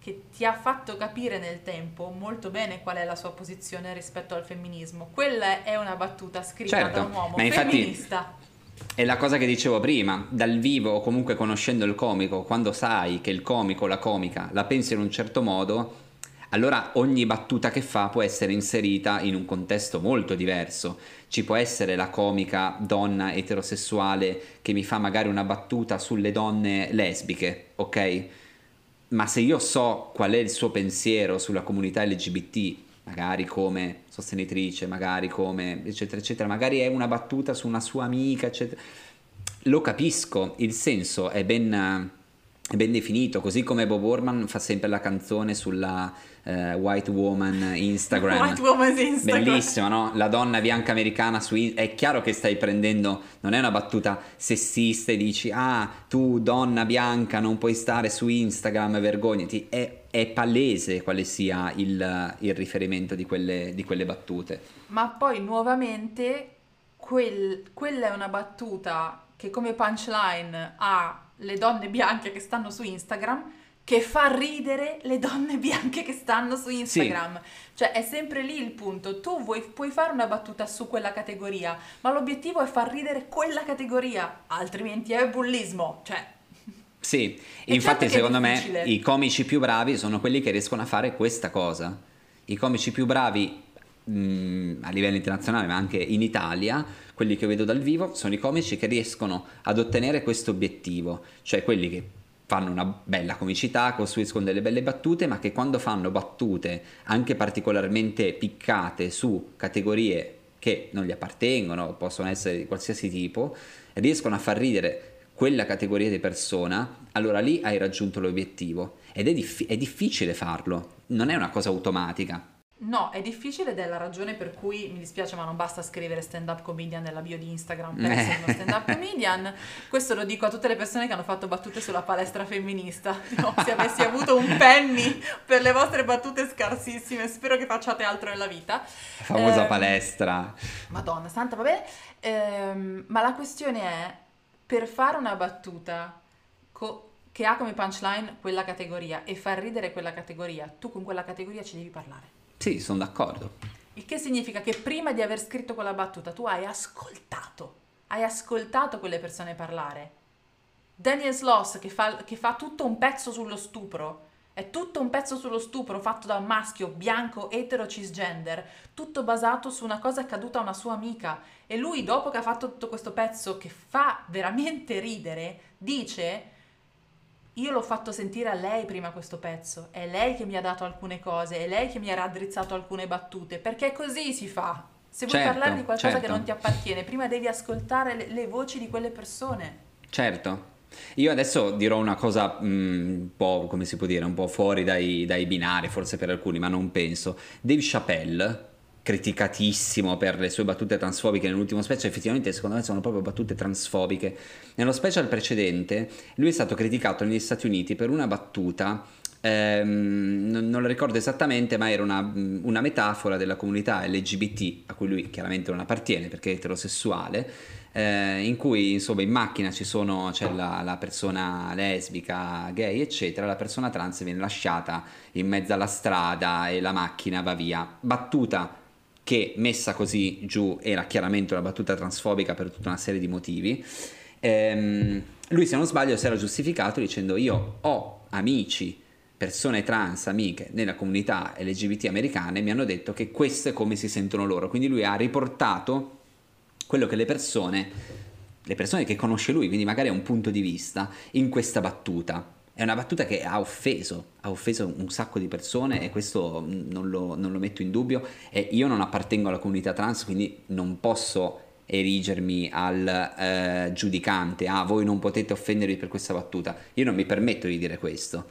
che ti ha fatto capire nel tempo molto bene qual è la sua posizione rispetto al femminismo. Quella è una battuta scritta certo, da un uomo ma infatti, femminista è la cosa che dicevo prima, dal vivo o comunque conoscendo il comico, quando sai che il comico o la comica la pensa in un certo modo, allora ogni battuta che fa può essere inserita in un contesto molto diverso. Ci può essere la comica donna eterosessuale che mi fa magari una battuta sulle donne lesbiche, ok? Ma se io so qual è il suo pensiero sulla comunità LGBT, magari come sostenitrice, magari come eccetera eccetera, magari è una battuta su una sua amica, eccetera. Lo capisco, il senso è ben, ben definito, così come Bob Orman fa sempre la canzone sulla uh, White Woman Instagram. White Woman Instagram. Bellissima, no? La donna bianca americana su Instagram. È chiaro che stai prendendo, non è una battuta sessista e dici, ah, tu donna bianca non puoi stare su Instagram, vergognati. È, è palese quale sia il, il riferimento di quelle, di quelle, battute. Ma poi nuovamente quel, quella è una battuta che come punchline ha le donne bianche che stanno su Instagram che fa ridere le donne bianche che stanno su Instagram. Sì. Cioè è sempre lì il punto. Tu vuoi, puoi fare una battuta su quella categoria, ma l'obiettivo è far ridere quella categoria, altrimenti è bullismo. Cioè... Sì, e infatti certo secondo me i comici più bravi sono quelli che riescono a fare questa cosa. I comici più bravi mh, mm, a livello internazionale, ma anche in Italia, quelli che vedo dal vivo, sono i comici che riescono ad ottenere questo obiettivo, cioè quelli che fanno una bella comicità, costruiscono delle belle battute, ma che quando fanno battute anche particolarmente piccate su categorie che non gli appartengono, possono essere di qualsiasi tipo, riescono a far ridere quella categoria di persona, allora lì hai raggiunto l'obiettivo. Ed è, diff- è difficile farlo, non è una cosa automatica. No, è difficile ed è la ragione per cui mi dispiace, ma non basta scrivere stand up comedian nella bio di Instagram per essere uno stand up comedian. Questo lo dico a tutte le persone che hanno fatto battute sulla palestra femminista. No, se avessi avuto un penny per le vostre battute scarsissime, spero che facciate altro nella vita. La famosa eh, palestra. Madonna santa, va bene. Eh, ma la questione è, per fare una battuta co- che ha come punchline quella categoria e far ridere quella categoria, tu con quella categoria ci devi parlare. Sì, sono d'accordo. Il che significa che prima di aver scritto quella battuta tu hai ascoltato, hai ascoltato quelle persone parlare. Daniel Sloss che fa, che fa tutto un pezzo sullo stupro è tutto un pezzo sullo stupro fatto da un maschio bianco etero cisgender, tutto basato su una cosa accaduta a una sua amica. E lui, dopo che ha fatto tutto questo pezzo che fa veramente ridere, dice: Io l'ho fatto sentire a lei prima questo pezzo. È lei che mi ha dato alcune cose, è lei che mi ha raddrizzato alcune battute, perché così si fa. Se vuoi Certo, parlare di qualcosa certo. che non ti appartiene, prima devi ascoltare le, le voci di quelle persone. Certo. Io adesso dirò una cosa mm, un po', come si può dire, un po' fuori dai, dai binari, forse per alcuni, ma non penso. Dave Chappelle, criticatissimo per le sue battute transfobiche nell'ultimo special, effettivamente secondo me sono proprio battute transfobiche. Nello special precedente lui è stato criticato negli Stati Uniti per una battuta ehm, non, non lo ricordo esattamente, ma era una, una metafora della comunità LGBT, a cui lui chiaramente non appartiene perché è eterosessuale, eh, in cui insomma in macchina ci sono, c'è la, la persona lesbica, gay, eccetera, la persona trans viene lasciata in mezzo alla strada e la macchina va via. Battuta che messa così giù era chiaramente una battuta transfobica per tutta una serie di motivi. Ehm, lui, se non sbaglio, si era giustificato dicendo: Io ho amici, persone trans, amiche nella comunità LGBT americane, mi hanno detto che questo è come si sentono loro. Quindi lui ha riportato quello che le persone, le persone che conosce lui, quindi magari ha un punto di vista, in questa battuta. È una battuta che ha offeso, ha offeso un sacco di persone e questo non lo, non lo metto in dubbio. E io non appartengo alla comunità trans, quindi non posso erigermi al eh, giudicante, ah voi non potete offendervi per questa battuta, io non mi permetto di dire questo.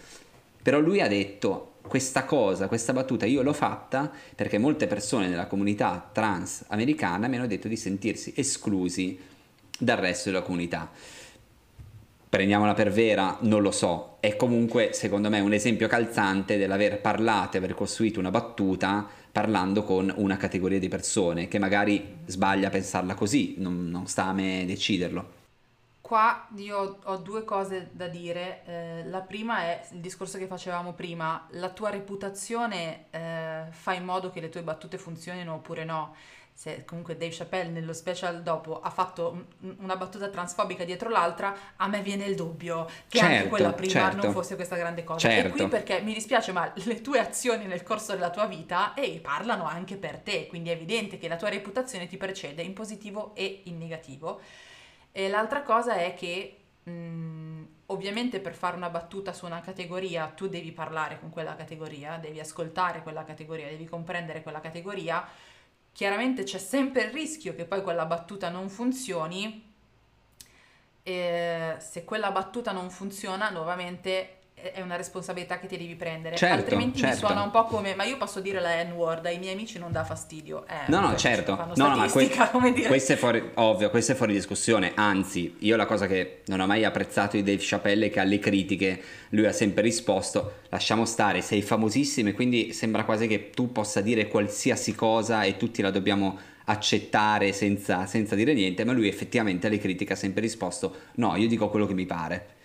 Però lui ha detto questa cosa, questa battuta io l'ho fatta perché molte persone nella comunità trans americana mi hanno detto di sentirsi esclusi dal resto della comunità. Prendiamola per vera, non lo so, è comunque secondo me un esempio calzante dell'aver parlato, aver costruito una battuta parlando con una categoria di persone che magari sbaglia a pensarla così, non, non sta a me deciderlo. Qua io ho due cose da dire. Eh, la prima è il discorso che facevamo prima, la tua reputazione eh, fa in modo che le tue battute funzionino oppure no. Se comunque Dave Chappelle nello special dopo ha fatto un- una battuta transfobica dietro l'altra, a me viene il dubbio che anche Certo, quella prima certo. non fosse questa grande cosa. E Certo. qui perché mi dispiace, ma le tue azioni nel corso della tua vita eh, parlano anche per te, quindi è evidente che la tua reputazione ti precede in positivo e in negativo. E l'altra cosa è che mh, ovviamente per fare una battuta su una categoria tu devi parlare con quella categoria, devi ascoltare quella categoria, devi comprendere quella categoria. Chiaramente c'è sempre il rischio che poi quella battuta non funzioni. E se quella battuta non funziona, nuovamente è una responsabilità che ti devi prendere. Certo, Altrimenti mi certo. suona un po' come ma io posso dire la N-word ai miei amici non dà fastidio. Eh, No, no, poi certo. fanno No, no, ma que- statistica, come dire. questo è fuori, ovvio, questo è fuori discussione. Anzi, io la cosa che non ho mai apprezzato di Dave Chappelle è che alle critiche lui ha sempre risposto: lasciamo stare, sei famosissimo e quindi sembra quasi che tu possa dire qualsiasi cosa e tutti la dobbiamo accettare senza, senza dire niente. Ma lui effettivamente alle critiche ha sempre risposto: no, io dico quello che mi pare.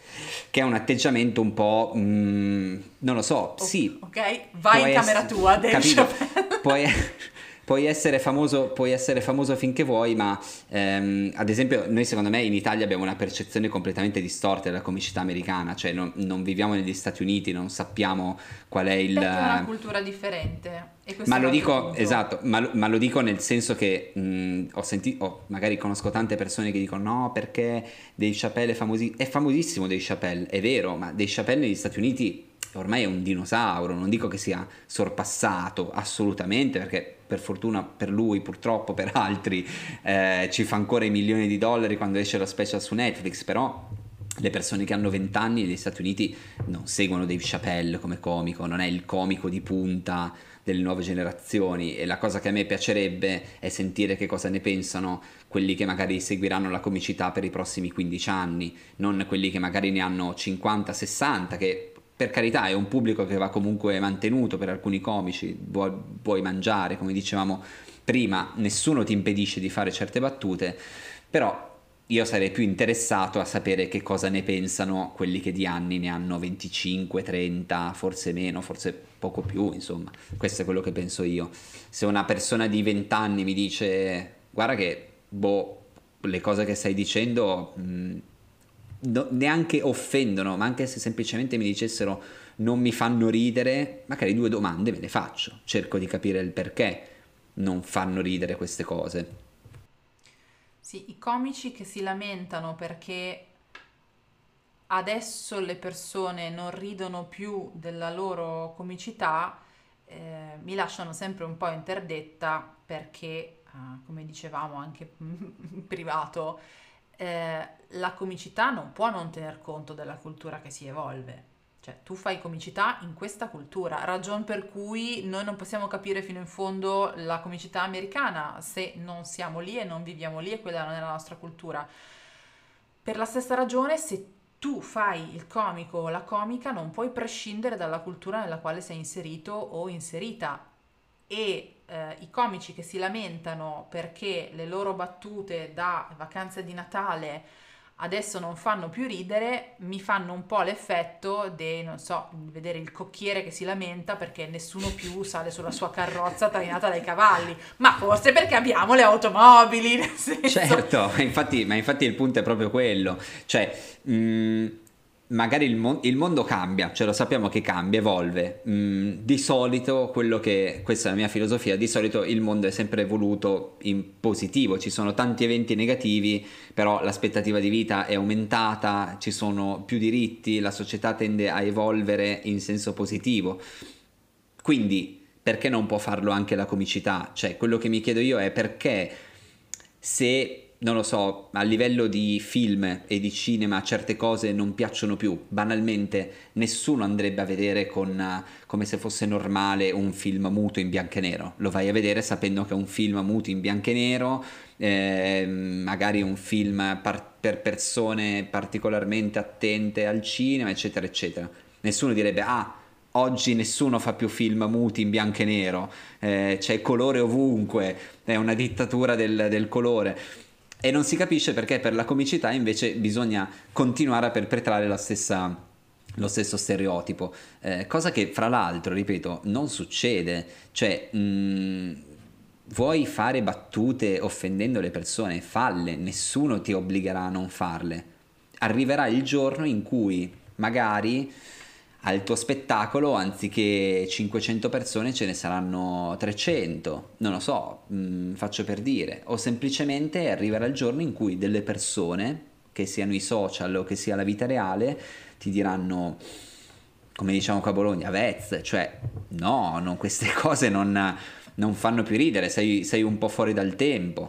Che è un atteggiamento un po'. mm, non lo so, sì, Ok, vai in camera ess- tua, Dave? Chappelle. Puoi, puoi essere famoso, puoi essere famoso finché vuoi, ma ehm, ad esempio noi secondo me in Italia abbiamo una percezione completamente distorta della comicità americana, cioè non, non viviamo negli Stati Uniti, non sappiamo qual è il... Perché è una cultura differente. E questo Ma lo dico, esatto, ma, lo- ma lo dico nel senso che mh, ho sentito, magari conosco tante persone che dicono no perché Dave Chappelle è famosissimo, è famosissimo Dave Chappelle, è vero, ma Dave Chappelle negli Stati Uniti ormai è un dinosauro, non dico che sia sorpassato assolutamente perché per fortuna per lui, purtroppo per altri eh, ci fa ancora i milioni di dollari quando esce la special su Netflix, però le persone che hanno 20 anni negli Stati Uniti non seguono Dave Chappelle come comico, non è il comico di punta delle nuove generazioni e la cosa che a me piacerebbe è sentire che cosa ne pensano quelli che magari seguiranno la comicità per i prossimi 15 anni, non quelli che magari ne hanno 50, 60, che per carità è un pubblico che va comunque mantenuto per alcuni comici, vuoi, vuoi mangiare, come dicevamo prima, nessuno ti impedisce di fare certe battute, però io sarei più interessato a sapere che cosa ne pensano quelli che di anni ne hanno 25, 30, forse meno, forse poco più, insomma, questo è quello che penso io. Se una persona di 20 anni mi dice guarda che boh, le cose che stai dicendo mh, no, neanche offendono, ma anche se semplicemente mi dicessero non mi fanno ridere, magari due domande me le faccio, cerco di capire il perché non fanno ridere queste cose. Sì, i comici che si lamentano perché adesso le persone non ridono più della loro comicità, eh, mi lasciano sempre un po' interdetta perché, eh, come dicevamo anche in privato, eh, la comicità non può non tener conto della cultura che si evolve. Cioè, tu fai comicità in questa cultura, ragion per cui noi non possiamo capire fino in fondo la comicità americana se non siamo lì e non viviamo lì e quella non è la nostra cultura. Per la stessa ragione, se tu fai il comico o la comica, non puoi prescindere dalla cultura nella quale sei inserito o inserita. E eh, i comici che si lamentano perché le loro battute da vacanze di Natale adesso non fanno più ridere, mi fanno un po' l'effetto di, non so, vedere il cocchiere che si lamenta perché nessuno più sale sulla sua carrozza trainata dai cavalli, ma forse perché abbiamo le automobili. Certo, infatti, ma infatti il punto è proprio quello, cioè... Mh mm, magari il, mo- il, mondo cambia, cioè lo sappiamo che cambia, evolve. Mm, di solito, quello che, questa è la mia filosofia, di solito il mondo è sempre evoluto in positivo, ci sono tanti eventi negativi, però l'aspettativa di vita è aumentata, ci sono più diritti, la società tende a evolvere in senso positivo. Quindi, perché non può farlo anche la comicità? Cioè, quello che mi chiedo io è perché se non lo so, a livello di film e di cinema certe cose non piacciono più. Banalmente nessuno andrebbe a vedere con, come se fosse normale un film muto in bianco e nero. Lo vai a vedere sapendo che è un film muto in bianco e nero, eh, magari un film par- per persone particolarmente attente al cinema, eccetera, eccetera. Nessuno direbbe, ah, oggi nessuno fa più film muti in bianco e nero, eh, c'è colore ovunque, è una dittatura del, del colore e non si capisce perché per la comicità invece bisogna continuare a perpetrare la stessa, lo stesso stereotipo, eh, cosa che fra l'altro, ripeto, non succede, cioè mh, mm, vuoi fare battute offendendo le persone, falle, nessuno ti obbligherà a non farle. Arriverà il giorno in cui magari al tuo spettacolo anziché 500 persone ce ne saranno 300, non lo so, mh, mm, faccio per dire, o semplicemente arriverà il giorno in cui delle persone, che siano i social o che sia la vita reale, ti diranno, come diciamo qua a Bologna, Vez, cioè no, no queste cose non, non, fanno più ridere, sei, sei, un po' fuori dal tempo,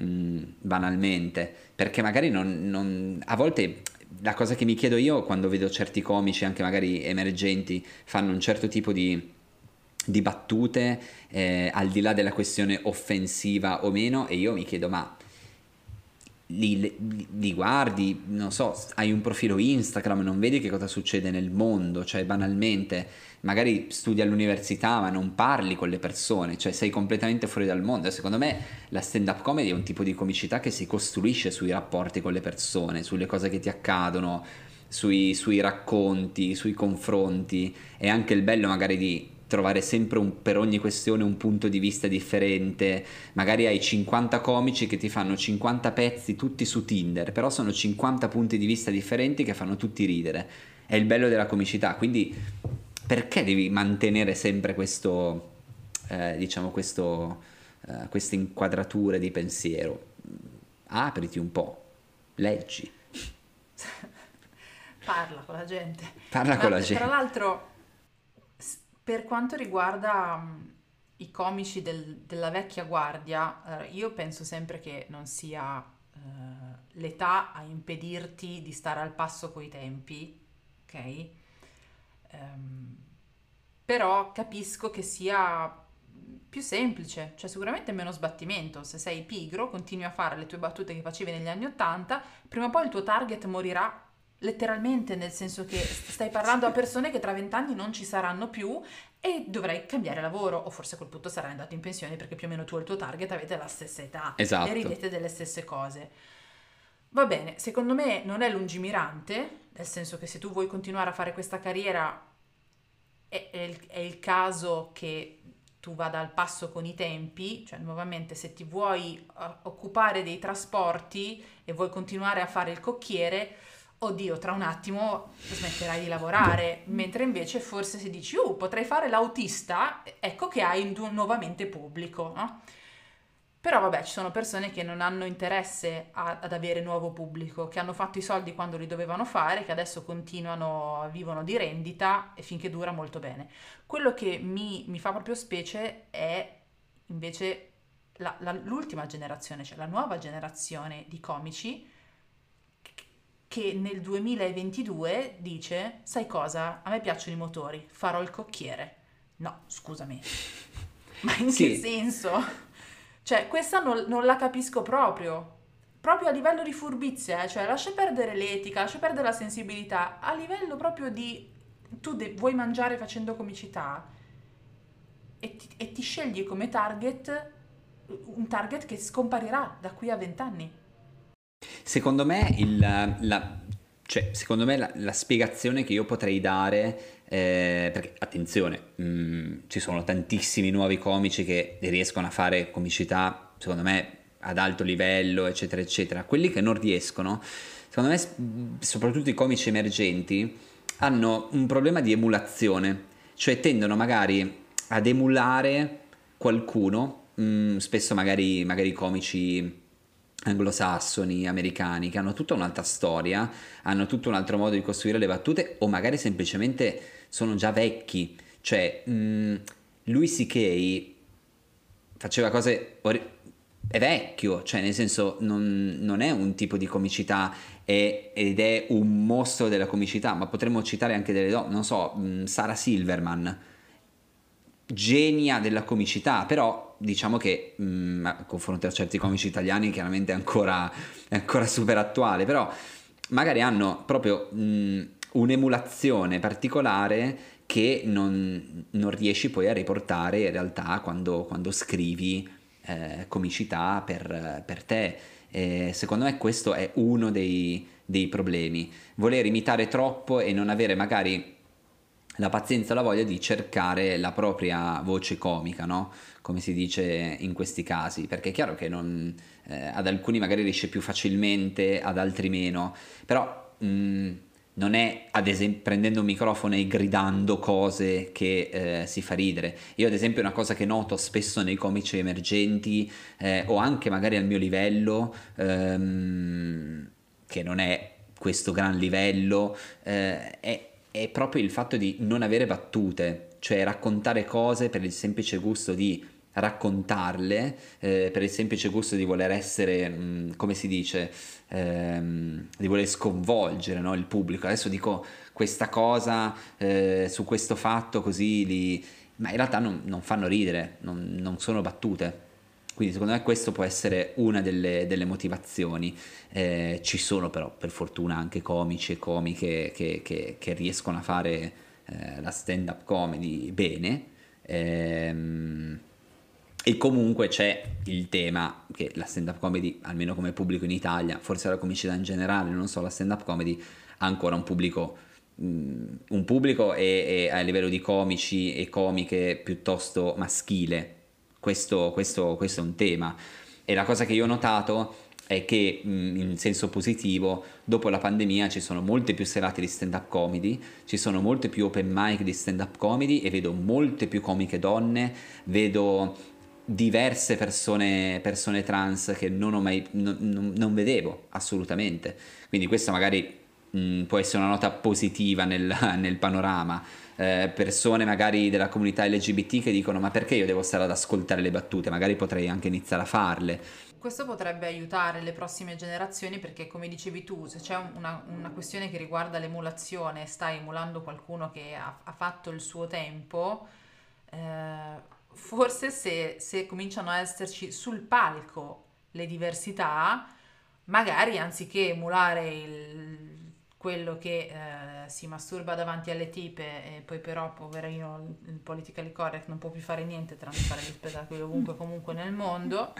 mm, banalmente, perché magari non, non, a volte la cosa che mi chiedo io quando vedo certi comici, anche magari emergenti, fanno un certo tipo di, di battute, eh, al di là della questione offensiva o meno, e io mi chiedo, ma li, li, li, guardi, non so, hai un profilo Instagram, non vedi che cosa succede nel mondo, cioè banalmente magari studi all'università ma non parli con le persone, cioè sei completamente fuori dal mondo. Secondo me la stand-up comedy è un tipo di comicità che si costruisce sui rapporti con le persone, sulle cose che ti accadono, sui, sui racconti, sui confronti. È anche il bello magari di trovare sempre un, per ogni questione un punto di vista differente. Magari hai 50 comici che ti fanno 50 pezzi tutti su Tinder, però sono 50 punti di vista differenti che fanno tutti ridere. È il bello della comicità, quindi perché devi mantenere sempre questo, eh, diciamo, questo, eh, queste inquadrature di pensiero? Apriti un po', leggi. Parla con la gente. Parla con la gente. Tra l'altro, per quanto riguarda um, i comici del, della vecchia guardia, eh, io penso sempre che non sia eh, l'età a impedirti di stare al passo coi tempi, ok? Um, però capisco che sia più semplice, cioè sicuramente meno sbattimento. Se sei pigro, continui a fare le tue battute che facevi negli anni Ottanta, prima o poi il tuo target morirà letteralmente, nel senso che stai parlando a persone che tra vent'anni non ci saranno più e dovrai cambiare lavoro o forse a quel punto sarai andato in pensione perché più o meno tu e il tuo target avete la stessa età esatto. e ridete delle stesse cose. Va bene, secondo me non è lungimirante, nel senso che se tu vuoi continuare a fare questa carriera è, è, il, è il caso che tu vada al passo con i tempi, cioè nuovamente se ti vuoi uh, occupare dei trasporti e vuoi continuare a fare il cocchiere, oddio, tra un attimo smetterai di lavorare, mentre invece forse se dici, uh, potrei fare l'autista, ecco che hai nuovamente pubblico, no? Però vabbè, ci sono persone che non hanno interesse a, ad avere nuovo pubblico, che hanno fatto i soldi quando li dovevano fare, che adesso continuano, vivono di rendita e finché dura molto bene. Quello che mi, mi fa proprio specie è invece la, la, l'ultima generazione, cioè la nuova generazione di comici che nel 2022 dice, sai cosa, a me piacciono i motori, farò il cocchiere. No, scusami, ma in sì. che senso? Cioè, questa non, non la capisco proprio. Proprio a livello di furbizia, eh? cioè lascia perdere l'etica, lascia perdere la sensibilità, a livello proprio di tu de- vuoi mangiare facendo comicità e ti, e ti scegli come target un target che scomparirà da qui a vent'anni. Secondo me, il, la, cioè, secondo me la, la, spiegazione che io potrei dare eh, perché attenzione, mh, mm, ci sono tantissimi nuovi comici che riescono a fare comicità, secondo me, ad alto livello, eccetera, eccetera. Quelli che non riescono, secondo me, soprattutto i comici emergenti, hanno un problema di emulazione, cioè tendono magari ad emulare qualcuno, mh, mm, spesso magari, magari comici anglosassoni, americani, che hanno tutta un'altra storia, hanno tutto un altro modo di costruire le battute o magari semplicemente sono già vecchi. Cioè, mh, mm, lui C.K. faceva cose... Ori- è vecchio, cioè nel senso non, non è un tipo di comicità è, ed è un mostro della comicità, ma potremmo citare anche delle donne, non so, mh, mm, Sara Silverman, genia della comicità, però diciamo che mh, mm, a confronto a certi comici italiani chiaramente è ancora, è ancora super attuale, però magari hanno proprio mh, un'emulazione particolare che non, non, riesci poi a riportare in realtà quando, quando scrivi eh, comicità per, per te. Eh, secondo me questo è uno dei, dei problemi. Voler imitare troppo e non avere magari la pazienza la voglia di cercare la propria voce comica, no? come si dice in questi casi, perché è chiaro che non, eh, ad alcuni magari riesce più facilmente, ad altri meno, però mh, mm, non è ad esempio prendendo un microfono e gridando cose che eh, si fa ridere. Io ad esempio una cosa che noto spesso nei comici emergenti eh, o anche magari al mio livello, ehm, che non è questo gran livello, eh, è, è proprio il fatto di non avere battute, cioè raccontare cose per il semplice gusto di raccontarle eh, per il semplice gusto di voler essere, mh, come si dice, ehm, di voler sconvolgere no, il pubblico. Adesso dico questa cosa eh, su questo fatto così li... ma in realtà non, non fanno ridere, non, non, sono battute. Quindi secondo me questo può essere una delle, delle motivazioni. Eh, ci sono però per fortuna anche comici e comiche che, che, che riescono a fare eh, la stand-up comedy bene. Ehm, e comunque c'è il tema che la stand-up comedy, almeno come pubblico in Italia, forse la comicità in generale, non so, la stand-up comedy ha ancora un pubblico, mm, un pubblico e, e, a livello di comici e comiche piuttosto maschile. Questo, questo, questo è un tema. E la cosa che io ho notato è che mm, in senso positivo dopo la pandemia ci sono molte più serate di stand up comedy, ci sono molte più open mic di stand up comedy e vedo molte più comiche donne, vedo diverse persone, persone trans che non, ho mai, non, non vedevo assolutamente. Quindi questa magari mh, può essere una nota positiva nel, nel panorama. Eh, persone magari della comunità LGBT che dicono ma perché io devo stare ad ascoltare le battute, magari potrei anche iniziare a farle. Questo potrebbe aiutare le prossime generazioni perché come dicevi tu, se c'è una, una questione che riguarda l'emulazione, stai emulando qualcuno che ha, ha fatto il suo tempo, eh, forse se, se cominciano a esserci sul palco le diversità, magari anziché emulare il, quello che eh, si masturba davanti alle tipe e poi però poverino il politically correct non può più fare niente tranne fare gli spettacoli ovunque comunque nel mondo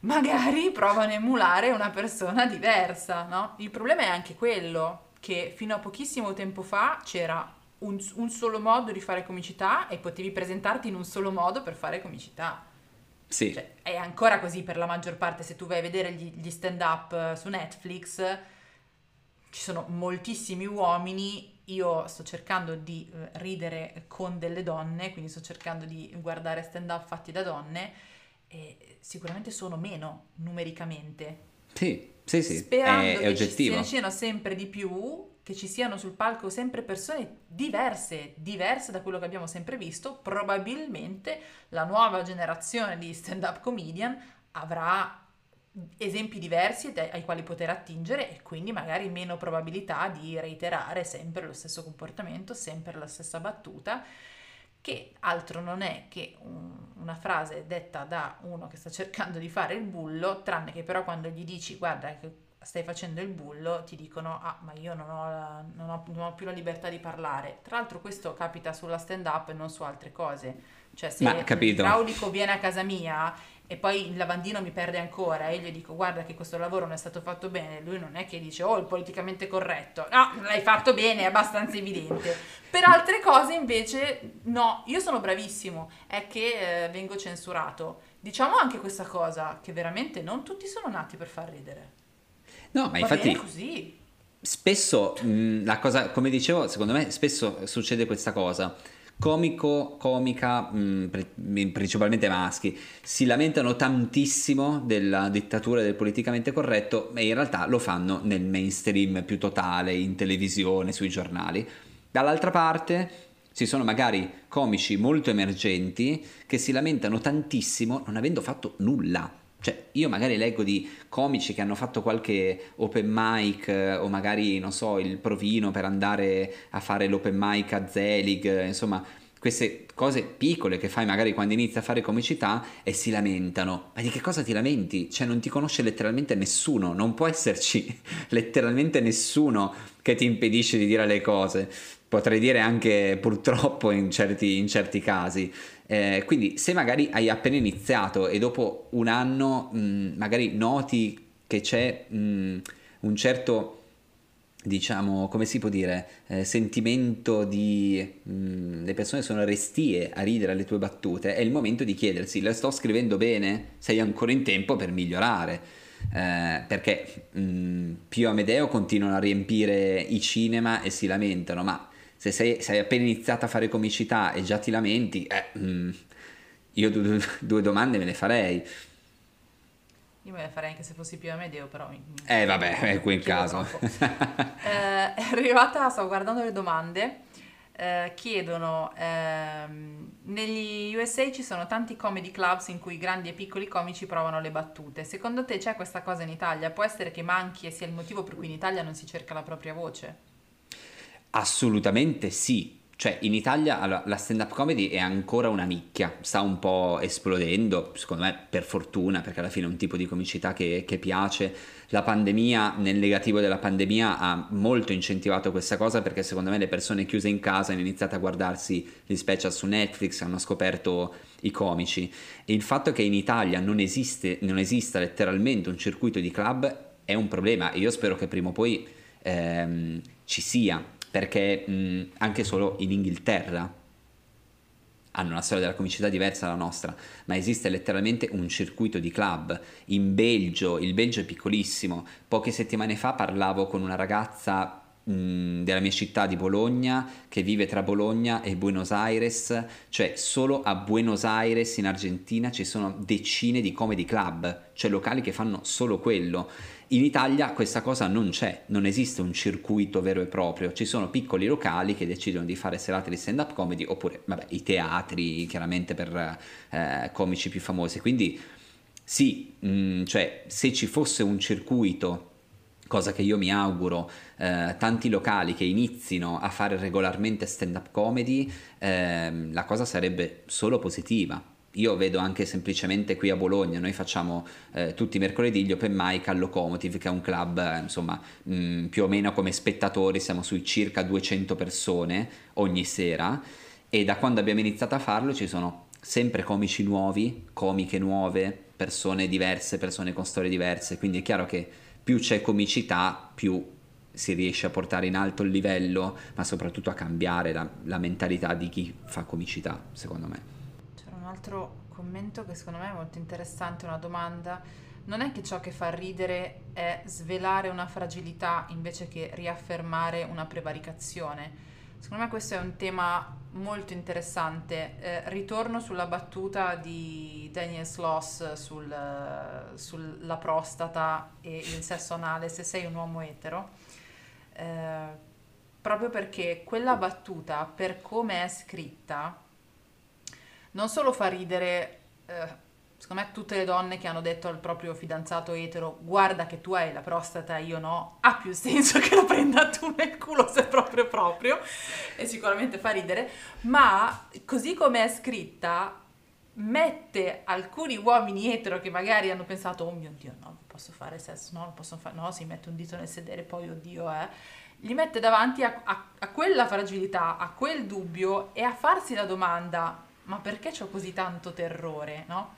magari provano a emulare una persona diversa no? il problema è anche quello che fino a pochissimo tempo fa c'era un, un, solo modo di fare comicità e potevi presentarti in un solo modo per fare comicità. Sì. Cioè, è ancora così per la maggior parte, se tu vai a vedere gli, gli stand-up eh, su Netflix, ci sono moltissimi uomini, io sto cercando di eh, ridere con delle donne, quindi sto cercando di guardare stand up fatti da donne e sicuramente sono meno numericamente. Sì, sì, sì, Sperando è, è che oggettivo. ci siano sempre di più, che ci siano sul palco sempre persone diverse, diverse da quello che abbiamo sempre visto, probabilmente la nuova generazione di stand-up comedian avrà esempi diversi ai quali poter attingere e quindi magari meno probabilità di reiterare sempre lo stesso comportamento, sempre la stessa battuta, che altro non è che un- una frase detta da uno che sta cercando di fare il bullo, tranne che però quando gli dici guarda che stai facendo il bullo, ti dicono ah ma io non ho, la- non ho- non ho più la libertà di parlare. Tra l'altro questo capita sulla stand up e non su altre cose. Cioè se Ma, il capito. idraulico viene a casa mia e poi il lavandino mi perde ancora e io gli dico guarda che questo lavoro non è stato fatto bene, lui non è che dice oh il politicamente corretto, no l'hai fatto bene, è abbastanza evidente. Per altre cose invece no, io sono bravissimo, è che eh, vengo censurato. Diciamo anche questa cosa, che veramente non tutti sono nati per far ridere. No, ma Va infatti bene così. spesso mh, la cosa, come dicevo, secondo me spesso succede questa cosa. Comico, comica, mh, pre- mh, principalmente maschi, si lamentano tantissimo della dittatura del politicamente corretto e in realtà lo fanno nel mainstream più totale, in televisione, sui giornali. Dall'altra parte ci sono magari comici molto emergenti che si lamentano tantissimo non avendo fatto nulla. Cioè, io magari leggo di comici che hanno fatto qualche open mic eh, o magari, non so, il provino per andare a fare l'open mic a Zelig, eh, insomma, queste cose piccole che fai magari quando inizi a fare comicità e si lamentano. Ma di che cosa ti lamenti? Cioè, non ti conosce letteralmente nessuno, non può esserci letteralmente nessuno che ti impedisce di dire le cose. Potrei dire anche purtroppo in certi, in certi casi. Eh, quindi se magari hai appena iniziato e dopo un anno mh, magari noti che c'è mh, un certo, diciamo, come si può dire, eh, sentimento di... mh, le persone sono restie a ridere alle tue battute, è il momento di chiedersi, le sto scrivendo bene? Sei ancora in tempo per migliorare? Eh, perché mh, Pio e Amedeo continuano a riempire i cinema e si lamentano, ma se sei, sei appena iniziato a fare comicità e già ti lamenti, eh, mm, io due, due domande me le farei. Io me le farei anche se fossi più Amedeo, però... mi- Eh vabbè, è qui in caso. Eh, è arrivata, stavo guardando le domande, eh, chiedono, ehm, negli USA ci sono tanti comedy clubs in cui grandi e piccoli comici provano le battute. Secondo te c'è questa cosa in Italia? Può essere che manchi e sia il motivo per cui in Italia non si cerca la propria voce? Assolutamente sì. Cioè, in Italia la stand-up comedy è ancora una nicchia, sta un po' esplodendo, secondo me per fortuna, perché alla fine è un tipo di comicità che, che piace. La pandemia, nel negativo della pandemia, ha molto incentivato questa cosa perché secondo me le persone chiuse in casa hanno iniziato a guardarsi gli special su Netflix, hanno scoperto i comici. E il fatto che in Italia non, esiste, non esista letteralmente un circuito di club è un problema e io spero che prima o poi ehm, ci sia perché mh, anche solo in Inghilterra hanno una storia della comicità diversa dalla nostra, ma esiste letteralmente un circuito di club. In Belgio, il Belgio è piccolissimo. Poche settimane fa parlavo con una ragazza della mia città di Bologna che vive tra Bologna e Buenos Aires, cioè solo a Buenos Aires in Argentina ci sono decine di comedy club, cioè locali che fanno solo quello. In Italia questa cosa non c'è, non esiste un circuito vero e proprio, ci sono piccoli locali che decidono di fare serate di stand-up comedy oppure vabbè, i teatri chiaramente per eh, comici più famosi. Quindi sì, mh, cioè se ci fosse un circuito, cosa che io mi auguro, eh, tanti locali che inizino a fare regolarmente stand-up comedy, ehm, la cosa sarebbe solo positiva. Io vedo anche semplicemente qui a Bologna, noi facciamo eh, tutti i mercoledì gli open mic al Locomotive, che è un club, eh, insomma, mh, più o meno come spettatori, siamo sui circa 200 persone ogni sera e da quando abbiamo iniziato a farlo ci sono sempre comici nuovi, comiche nuove, persone diverse, persone con storie diverse, quindi è chiaro che più c'è comicità, più si riesce a portare in alto il livello, ma soprattutto a cambiare la, la mentalità di chi fa comicità, secondo me. C'era un altro commento che secondo me è molto interessante, una domanda. non è che ciò che fa ridere è svelare una fragilità invece che riaffermare una prevaricazione. Secondo me questo è un tema molto interessante. Eh, ritorno sulla battuta di Daniel Sloss sul, sulla prostata e il sesso anale se sei un uomo etero. Eh, proprio perché quella battuta, per come è scritta, non solo fa ridere, eh, secondo me, tutte le donne che hanno detto al proprio fidanzato etero guarda che tu hai la prostata, io no, ha più senso che lo prenda tu nel culo se proprio proprio, e sicuramente fa ridere, ma così come è scritta mette alcuni uomini etero che magari hanno pensato oh mio dio no, non posso fare sesso, no, non posso fare, no, si mette un dito nel sedere, poi oddio eh, li mette davanti a, a, a quella fragilità, a quel dubbio e a farsi la domanda ma perché ho così tanto terrore, no?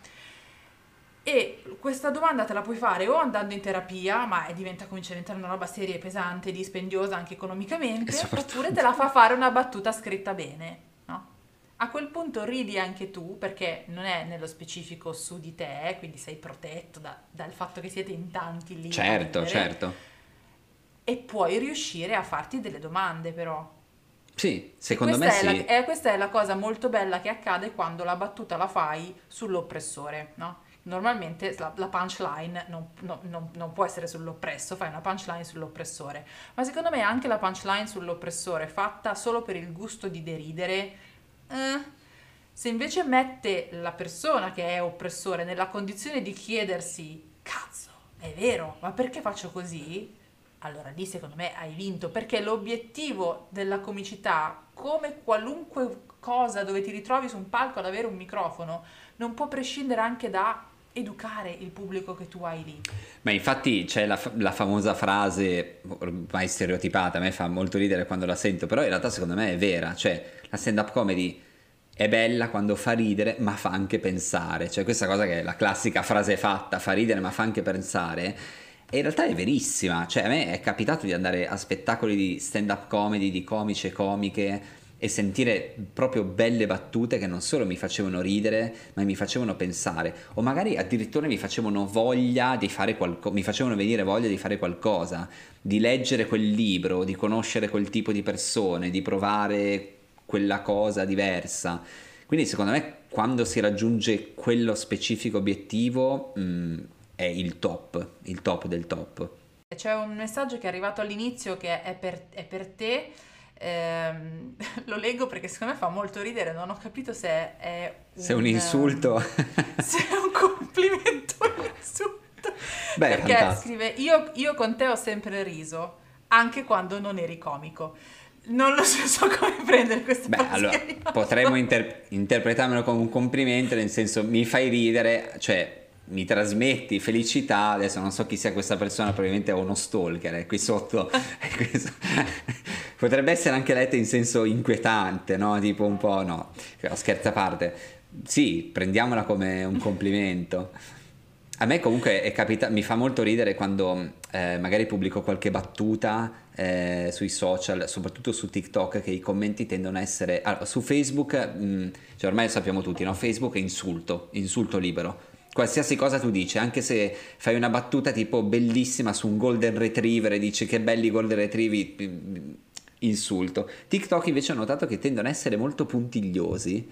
E questa domanda te la puoi fare o andando in terapia, ma diventa, comincia a diventare una roba seria e pesante, dispendiosa anche economicamente, oppure te la fa fare una battuta scritta bene, no? A quel punto ridi anche tu, perché non è nello specifico su di te, quindi sei protetto da, dal fatto che siete in tanti lì. Certo, certo e puoi riuscire a farti delle domande però. Sì, secondo me sì. È la, eh, questa è la cosa molto bella che accade quando la battuta la fai sull'oppressore, no? Normalmente la, la punchline non, no, non, non, può essere sull'oppresso, fai una punchline sull'oppressore, ma secondo me anche la punchline sull'oppressore fatta solo per il gusto di deridere, eh, se invece mette la persona che è oppressore nella condizione di chiedersi, cazzo, è vero, ma perché faccio così? allora lì secondo me hai vinto perché l'obiettivo della comicità, come qualunque cosa dove ti ritrovi su un palco ad avere un microfono, non può prescindere anche da educare il pubblico che tu hai lì. Ma infatti c'è la, la, famosa frase ormai stereotipata, a me fa molto ridere quando la sento, però in realtà secondo me è vera, cioè la stand-up comedy è bella quando fa ridere ma fa anche pensare, cioè questa cosa che è la classica frase fatta, fa ridere ma fa anche pensare e in realtà è verissima, cioè a me è capitato di andare a spettacoli di stand-up comedy, di comici e comiche e sentire proprio belle battute che non solo mi facevano ridere, ma mi facevano pensare, o magari addirittura mi facevano voglia di fare qualcosa, mi facevano venire voglia di fare qualcosa, di leggere quel libro, di conoscere quel tipo di persone, di provare quella cosa diversa. Quindi secondo me quando si raggiunge quello specifico obiettivo, mh, mm, è il top, il top del top. C'è un messaggio che è arrivato all'inizio che è per, è per te. Eh, lo leggo perché secondo me fa molto ridere, non ho capito se è un, se è un insulto, se è un complimento o un insulto. Beh, perché fantastico. scrive: io, io con te ho sempre riso, anche quando non eri comico. Non lo so, so come prendere questa Beh, allora, potremmo inter- interpretarmelo come un complimento, nel senso mi fai ridere, cioè mi trasmetti felicità, adesso non so chi sia questa persona, probabilmente è uno stalker, è qui sotto. Potrebbe essere anche letta in senso inquietante, no? Tipo un po', no, scherzo a parte. Sì, prendiamola come un complimento. A me comunque è capita- mi fa molto ridere quando eh, magari pubblico qualche battuta eh, sui social, soprattutto su TikTok, che i commenti tendono a essere... Allora, su Facebook, mh, mm, cioè ormai lo sappiamo tutti, no? Facebook è insulto, insulto libero qualsiasi cosa tu dici, anche se fai una battuta tipo bellissima su un golden retriever e dici che belli golden retriever, mm, insulto. TikTok invece ho notato che tendono ad essere molto puntigliosi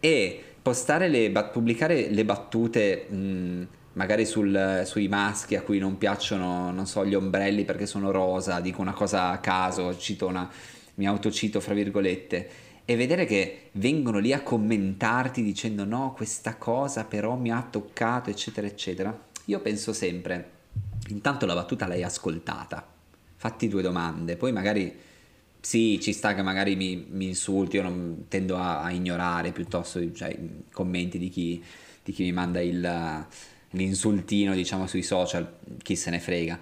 e le, pubblicare le battute mh, mm, magari sul, sui maschi a cui non piacciono, non so, gli ombrelli perché sono rosa, dico una cosa a caso, cito una, mi autocito fra virgolette e vedere che vengono lì a commentarti dicendo no, questa cosa però mi ha toccato, eccetera, eccetera, io penso sempre, intanto la battuta l'hai ascoltata, fatti due domande, poi magari sì, ci sta che magari mi, mi insulti, io non tendo a, a ignorare piuttosto cioè, i commenti di chi, di chi mi manda il, l'insultino, diciamo, sui social, chi se ne frega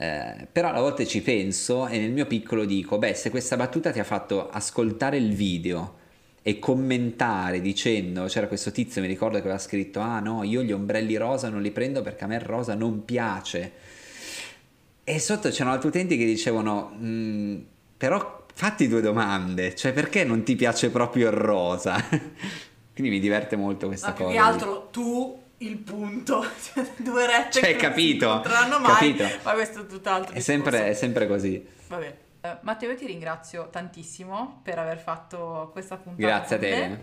eh, però a volte ci penso e nel mio piccolo dico, beh, se questa battuta ti ha fatto ascoltare il video e commentare dicendo, c'era questo tizio, mi ricordo che aveva scritto, ah no, io gli ombrelli rosa non li prendo perché a me il rosa non piace. E sotto c'erano altri utenti che dicevano, mm, però fatti due domande, cioè perché non ti piace proprio il rosa? Quindi mi diverte molto questa Ma cosa. Più che altro tu il punto, cioè, due rette cioè, che capito, non si incontreranno mai, capito. ma questo è tutt'altro È sempre, è sempre così. Vabbè. Uh, Matteo, ti ringrazio tantissimo per aver fatto questa puntata. Grazie a te.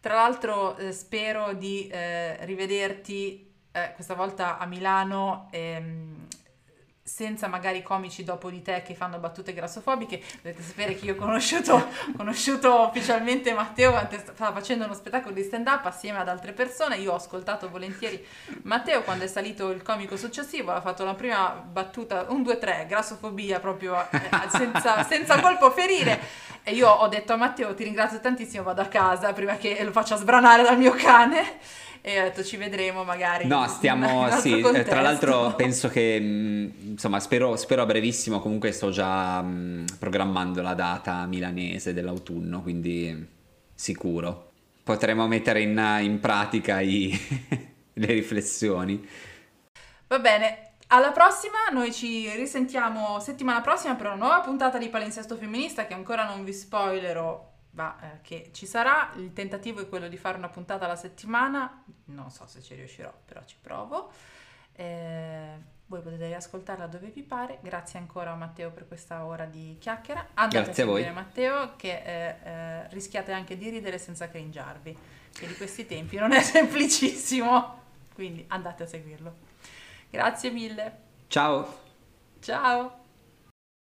Tra l'altro eh, spero di eh, rivederti eh, questa volta a Milano ehm, senza magari comici dopo di te che fanno battute grassofobiche. Dovete sapere che io ho conosciuto, conosciuto ufficialmente Matteo quando stava facendo uno spettacolo di stand up assieme ad altre persone. Io ho ascoltato volentieri Matteo quando è salito il comico successivo, ha fatto la prima battuta, un 2-3, grassofobia proprio eh, senza, senza colpo ferire. E io ho detto a Matteo ti ringrazio tantissimo, vado a casa prima che lo faccia sbranare dal mio cane e ho detto ci vedremo magari. No, stiamo, sì, contesto. tra l'altro penso che, insomma, spero, spero a brevissimo, comunque sto già mh, programmando la data milanese dell'autunno, quindi sicuro. Potremo mettere in, in pratica i, le riflessioni. Va bene, alla prossima, noi ci risentiamo settimana prossima per una nuova puntata di Palinsesto Femminista che ancora non vi spoilerò ma eh, che ci sarà. Il tentativo è quello di fare una puntata alla settimana, non so se ci riuscirò, però ci provo. Eh, voi potete riascoltarla dove vi pare. Grazie ancora a Matteo per questa ora di chiacchiera. Andate Grazie a seguire a voi. Matteo che eh, eh, rischiate anche di ridere senza cringiarvi, che di questi tempi non è semplicissimo. Quindi andate a seguirlo. Grazie mille. Ciao! Ciao!